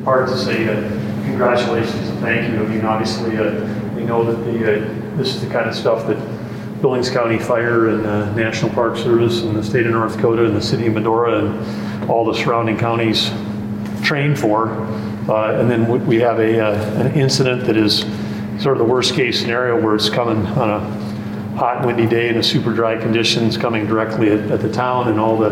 Speaker 6: Part to say uh, congratulations and thank you. I mean, obviously, uh, we know that the, uh, this is the kind of stuff that Billings County Fire and uh, National Park Service and the state of North Dakota and the city of Medora and all the surrounding counties train for. Uh, and then we- have a, uh, an incident that is sort of the worst case scenario where it's coming on a hot windy day in a super dry conditions coming directly at, at the town and all the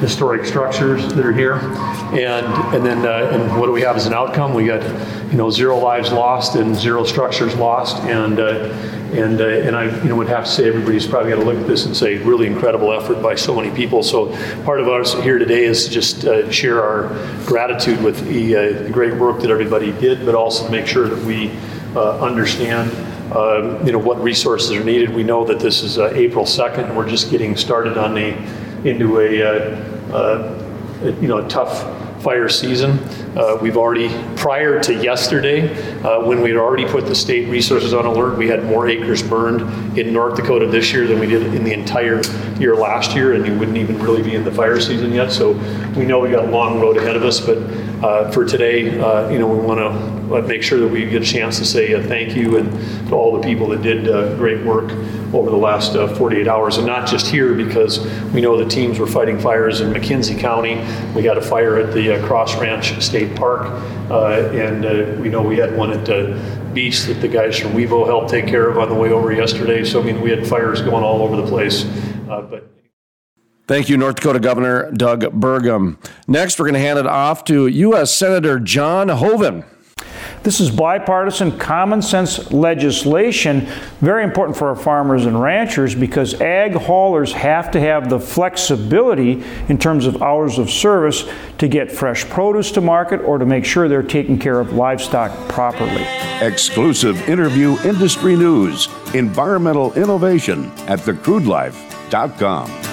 Speaker 6: historic structures that are here. And, and then, uh, and what do we have as an outcome? We got, you know, zero lives lost and zero structures lost. And, uh, and, uh, and I, you know, would have to say everybody's probably got to look at this and say really incredible effort by so many people. So part of us here today is to just uh, share our gratitude with the, uh, the great work that everybody did, but also to make sure that we uh, understand um, you know, what resources are needed. We know that this is uh, April 2nd, and we're just getting started on a, into a, uh, uh, you know, a tough fire season. Uh, We've already, prior to yesterday, uh, when we had already put the state resources on alert, we had more acres burned in North Dakota this year than we did in the entire year last year, and you wouldn't even really be in the fire season yet. So we know we got a long road ahead of us, but uh, for today, uh, you know, we want to make sure that we get a chance to say uh, thank you and to all the people that did uh, great work over the last uh, 48 hours, and not just here because we know the teams were fighting fires in McKenzie County. We got a fire at the uh, Cross Ranch State Park, uh, and uh, we know we had one at uh, Beach that the guys from Wibaux helped take care of on the way over yesterday. So I mean, we had fires going all over the place, but.
Speaker 1: Thank you, North Dakota Governor Doug Burgum. Next, we're going to hand it off to U.S. Senator John Hoeven.
Speaker 7: This is bipartisan, common sense legislation, very important for our farmers and ranchers because ag haulers have to have the flexibility in terms of hours of service to get fresh produce to market or to make sure they're taking care of livestock properly.
Speaker 4: Exclusive interview industry news, environmental innovation at thecrudelife.com.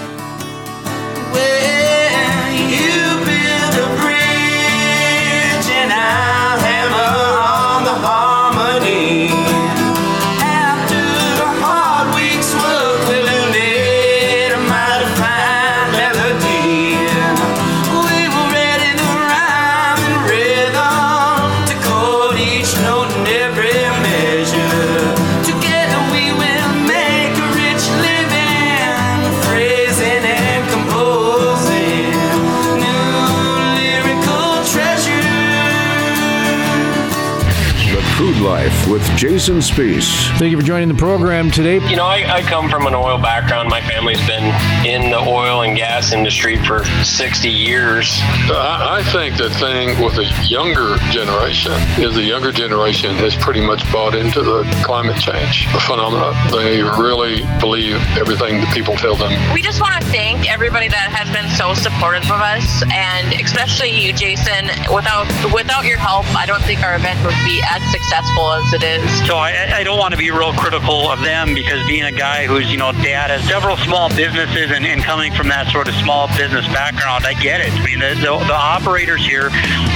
Speaker 4: Jason Spiess.
Speaker 7: Thank you for joining the program today.
Speaker 8: You know, I, I come from an oil background. My family's been in the oil and gas industry for 60 years.
Speaker 9: I, I think the thing with the younger generation is the younger generation has pretty much bought into the climate change phenomena. They really believe everything that people tell them.
Speaker 10: We just want to thank everybody that has been so supportive of us, and especially you, Jason. Without without your help, I don't think our event would be as successful as it is.
Speaker 11: So I, I don't want to be real critical of them because being a guy who's, you know, dad has several small businesses and, and coming from that sort of small business background, I get it. I mean, the, the, the operators here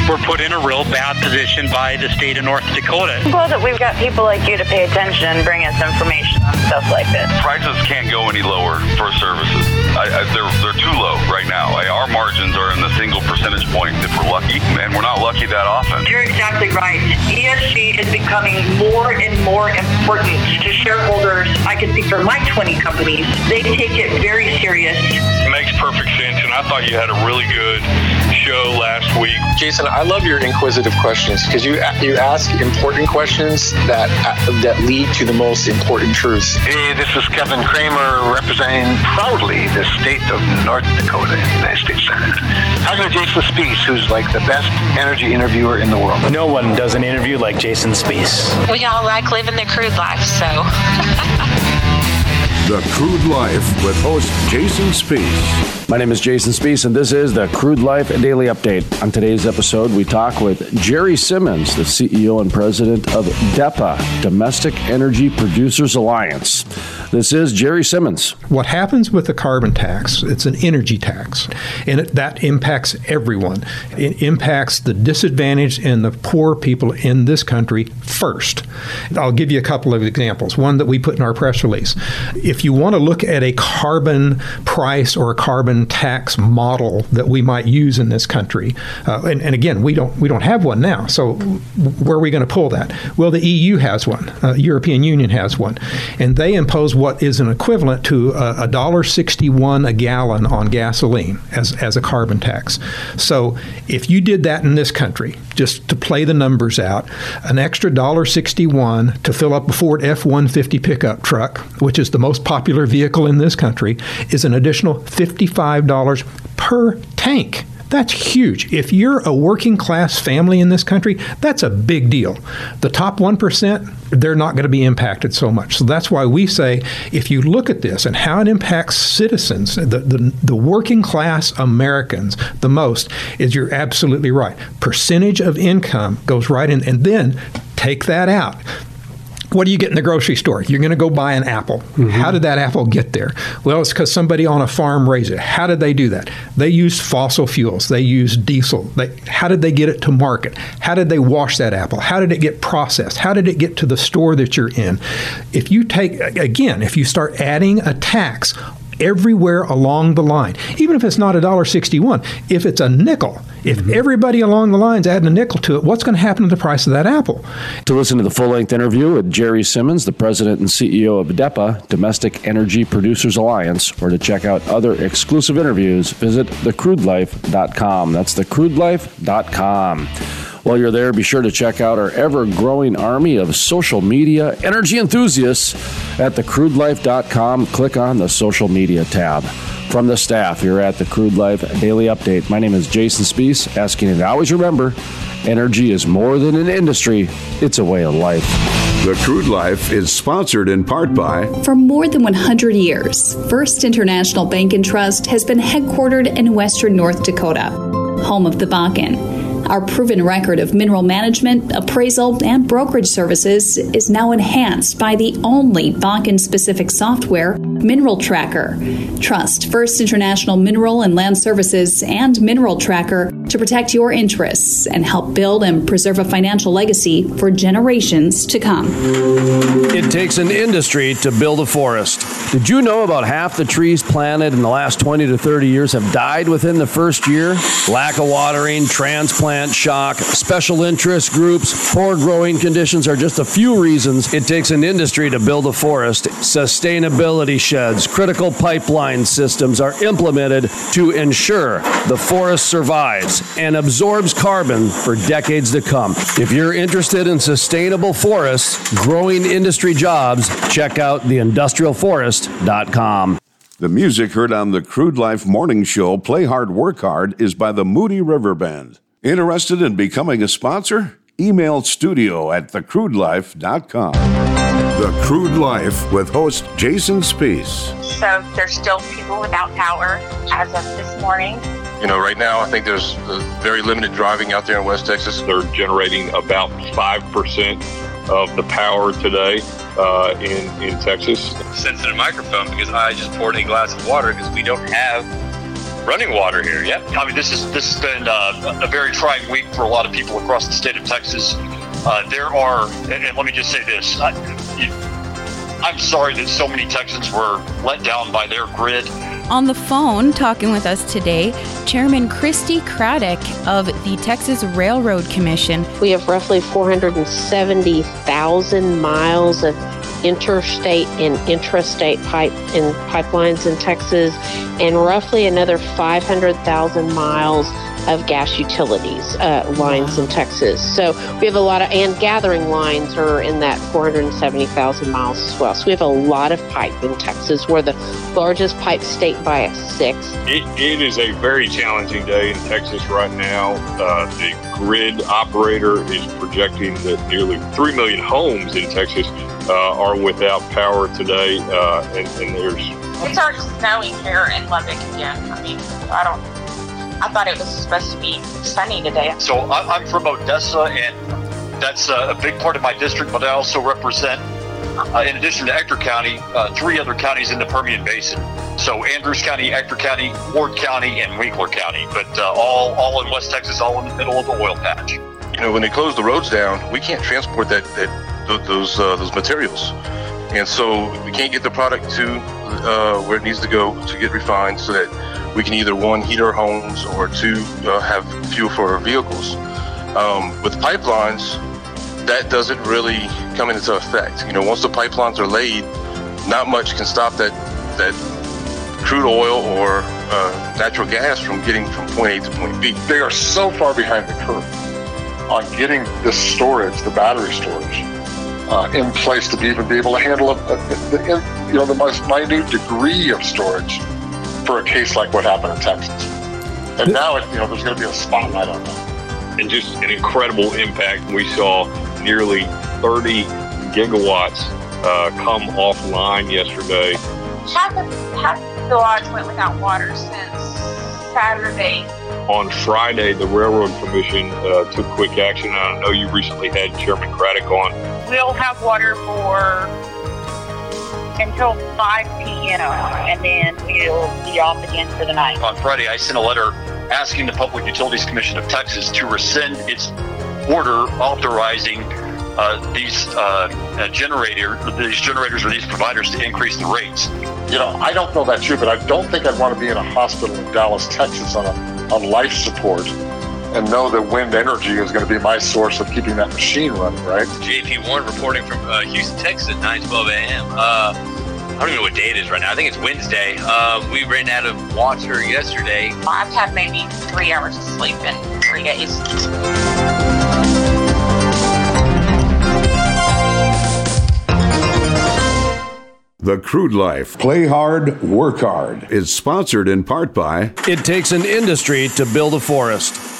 Speaker 11: were put in a real bad position by the state of North Dakota.
Speaker 10: I'm glad that we've got people like you to pay attention and bring us information on stuff like this.
Speaker 12: prices can't go any lower for services. I, I, they're they're too low right now. I, our margins are in the single percentage point if we're lucky, and we're not lucky that often.
Speaker 10: You're exactly right. ESG is becoming more and more important to shareholders. I can speak for my 20 companies. They take it very serious.
Speaker 9: Makes perfect sense, and I thought you had a really good show last week.
Speaker 8: Jason, I love your inquisitive questions because you you ask important questions that uh, that lead to the most important truths.
Speaker 12: Hey, this is Kevin Cramer representing proudly the state of North Dakota in the United States Senate.
Speaker 13: Talking to Jason Spiess, who's like the best energy interviewer in the world.
Speaker 14: No one does an interview like Jason Spiess.
Speaker 10: We all like living the crude life, so.
Speaker 2: The Crude Life with host Jason Spiess.
Speaker 1: My name is Jason Spiess, and this is the Crude Life Daily Update. On today's episode, we talk with Jerry Simmons, the CEO and president of DEPA, Domestic Energy Producers Alliance. This is Jerry Simmons.
Speaker 15: What happens with the carbon tax, it's an energy tax, and it, that impacts everyone. It impacts the disadvantaged and the poor people in this country first. I'll give you a couple of examples. One that we put in our press release. If you want to look at a carbon price or a carbon tax model that we might use in this country, uh, and, and, again, we don't we don't have one now. So where are we going to pull that? Well, the EU has one. Uh, European Union has one, and they impose what is an equivalent to a dollar sixty-one a gallon on gasoline as as a carbon tax. So if you did that in this country, just to play the numbers out, an extra dollar sixty-one to fill up a Ford F-150 pickup truck, which is the most popular vehicle in this country, is an additional $55 per tank. That's huge. If you're a working class family in this country, that's a big deal. The top 1%, they're not going to be impacted so much. So that's why we say if you look at this and how it impacts citizens, the, the, the working class Americans the most, is you're absolutely right. Percentage of income goes right in, and then take that out what do you get in the grocery store? You're going to go buy an apple. Mm-hmm. How did that apple get there? Well, it's because somebody on a farm raised it. How did they do that? They used fossil fuels. They used diesel. They, how did they get it to market? How did they wash that apple? How did it get processed? How did it get to the store that you're in? If you take, again, if you start adding a tax everywhere along the line, even if it's not a dollar sixty-one. If it's a nickel, if mm-hmm. everybody along the line's adding a nickel to it, what's going to happen to the price of that apple?
Speaker 1: To listen to the full-length interview with Jerry Simmons, the president and CEO of DEPA, Domestic Energy Producers Alliance, or to check out other exclusive interviews, visit thecrudelife.com. That's thecrudelife.com. While you're there, be sure to check out our ever growing army of social media energy enthusiasts at thecrudelife.com. Click on the social media tab. From the staff here at the Crude Life Daily Update, my name is Jason Spiess, asking you to always remember energy is more than an industry, it's a way of life.
Speaker 2: The Crude Life is sponsored in part by.
Speaker 5: For more than 100 years, First International Bank and Trust has been headquartered in western North Dakota, home of the Bakken. Our proven record of mineral management, appraisal, and brokerage services is now enhanced by the only Bakken specific software, Mineral Tracker. Trust First International Mineral and Land Services and Mineral Tracker to protect your interests and help build and preserve a financial legacy for generations to come.
Speaker 1: It takes an industry to build a forest. Did you know about half the trees planted in the last 20 to 30 years have died within the first year? Lack of watering, transplant, shock, special interest groups, poor growing conditions are just a few reasons it takes an industry to build a forest. Sustainability critical pipeline systems are implemented to ensure the forest survives and absorbs carbon for decades to come. If you're interested in sustainable forests, growing industry jobs, check out theindustrialforest.com.
Speaker 2: The music heard on the Crude Life Morning Show, Play Hard, Work Hard, is by the Moody River Band. Interested in becoming a sponsor? Email studio at thecrudelife.com. The Crude Life with host Jason Spiess.
Speaker 10: So there's still people without power as of this morning.
Speaker 9: You know, right now I think there's very limited driving out there in West Texas. They're generating about 5% of the power today uh, in, in Texas.
Speaker 8: Sensitive microphone because I just poured a glass of water because we don't have running water here. Yeah, I mean this is this has been uh, a very trying week for a lot of people across the state of Texas. Uh, there are, and, and, let me just say this: I, am sorry that so many Texans were let down by their grid.
Speaker 16: On the phone, talking with us today, Chairman Christi Craddick of the Texas Railroad Commission.
Speaker 17: We have roughly 470,000 miles of interstate and intrastate pipe and pipelines in Texas, and roughly another 500,000 miles of gas utilities uh, lines in Texas. So we have a lot of, and gathering lines are in that 470,000 miles as well. So we have a lot of pipe in Texas. We're the largest pipe state by a six.
Speaker 9: It, it is a very challenging day in Texas right now. Uh, the grid operator is projecting that nearly 3 million homes in Texas uh, are without power today, uh, and, and there's
Speaker 18: It's already snowing here in Lubbock again. I mean, I don't. I thought it was supposed to be sunny today.
Speaker 8: So I- I'm from Odessa, and that's uh, a big part of my district, but I also represent, uh, in addition to Ector County, uh, three other counties in the Permian Basin. So Andrews County, Ector County, Ward County, and Winkler County, but uh, all, all in West Texas, all in the middle of the oil patch.
Speaker 19: you know, when they close the roads down, we can't transport that, that those uh, those materials, and so we can't get the product to uh, where it needs to go to get refined, so that we can either one heat our homes or two uh, have fuel for our vehicles. Um, with pipelines, that doesn't really come into effect. You know, once the pipelines are laid, not much can stop that that crude oil or uh, natural gas from getting from point A to point B.
Speaker 20: They are so far behind the curve on getting this storage, the battery storage, uh, in place to be even be able to handle a, a, the, you know the most minute degree of storage for a case like what happened in Texas. And now it, you know there's going to be a spotlight on that.
Speaker 9: and just an incredible impact. We saw nearly 30 gigawatts uh, come offline yesterday.
Speaker 18: Half of half of the lodge went without water since Saturday.
Speaker 9: On Friday, the Railroad Commission uh, took quick action. I know you recently had Chairman Craddick on.
Speaker 18: We'll have water for until 5 p.m. and then we'll be off again for the night.
Speaker 8: On Friday, I sent a letter asking the Public Utilities Commission of Texas to rescind its order authorizing uh, these uh, uh, generator, these generators or these providers to increase the rates.
Speaker 20: You know, I don't know that true, but I don't think I'd want to be in a hospital in Dallas, Texas, on a on life support, and know that wind energy is going to be my source of keeping that machine running. Right?
Speaker 21: JP Warren reporting from uh, Houston, Texas at 9:12 a.m. Uh, I don't even know what day it is right now. I think it's Wednesday. Uh, we ran out of water yesterday.
Speaker 18: I've had maybe three hours of sleep in three days.
Speaker 2: The Crude Life. Play hard, work hard. Is sponsored in part by
Speaker 1: It takes an industry to build a forest.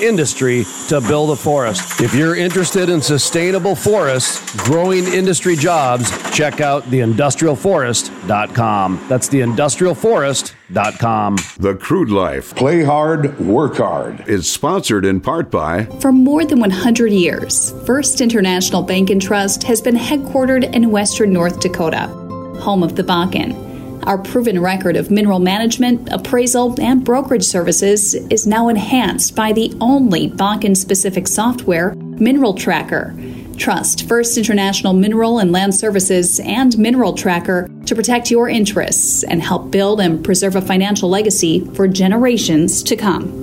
Speaker 1: industry to build a forest. If you're interested in sustainable forests, growing industry jobs, check out theindustrialforest.com. That's theindustrialforest.com.
Speaker 2: The Crude Life. Play hard, work hard. Is sponsored in part by
Speaker 5: For more than 100 years, First International Bank and Trust has been headquartered in western North Dakota, home of the Bakken. Our proven record of mineral management, appraisal, and brokerage services is now enhanced by the only Bakken specific software, Mineral Tracker. Trust First International Mineral and Land Services and Mineral Tracker to protect your interests and help build and preserve a financial legacy for generations to come.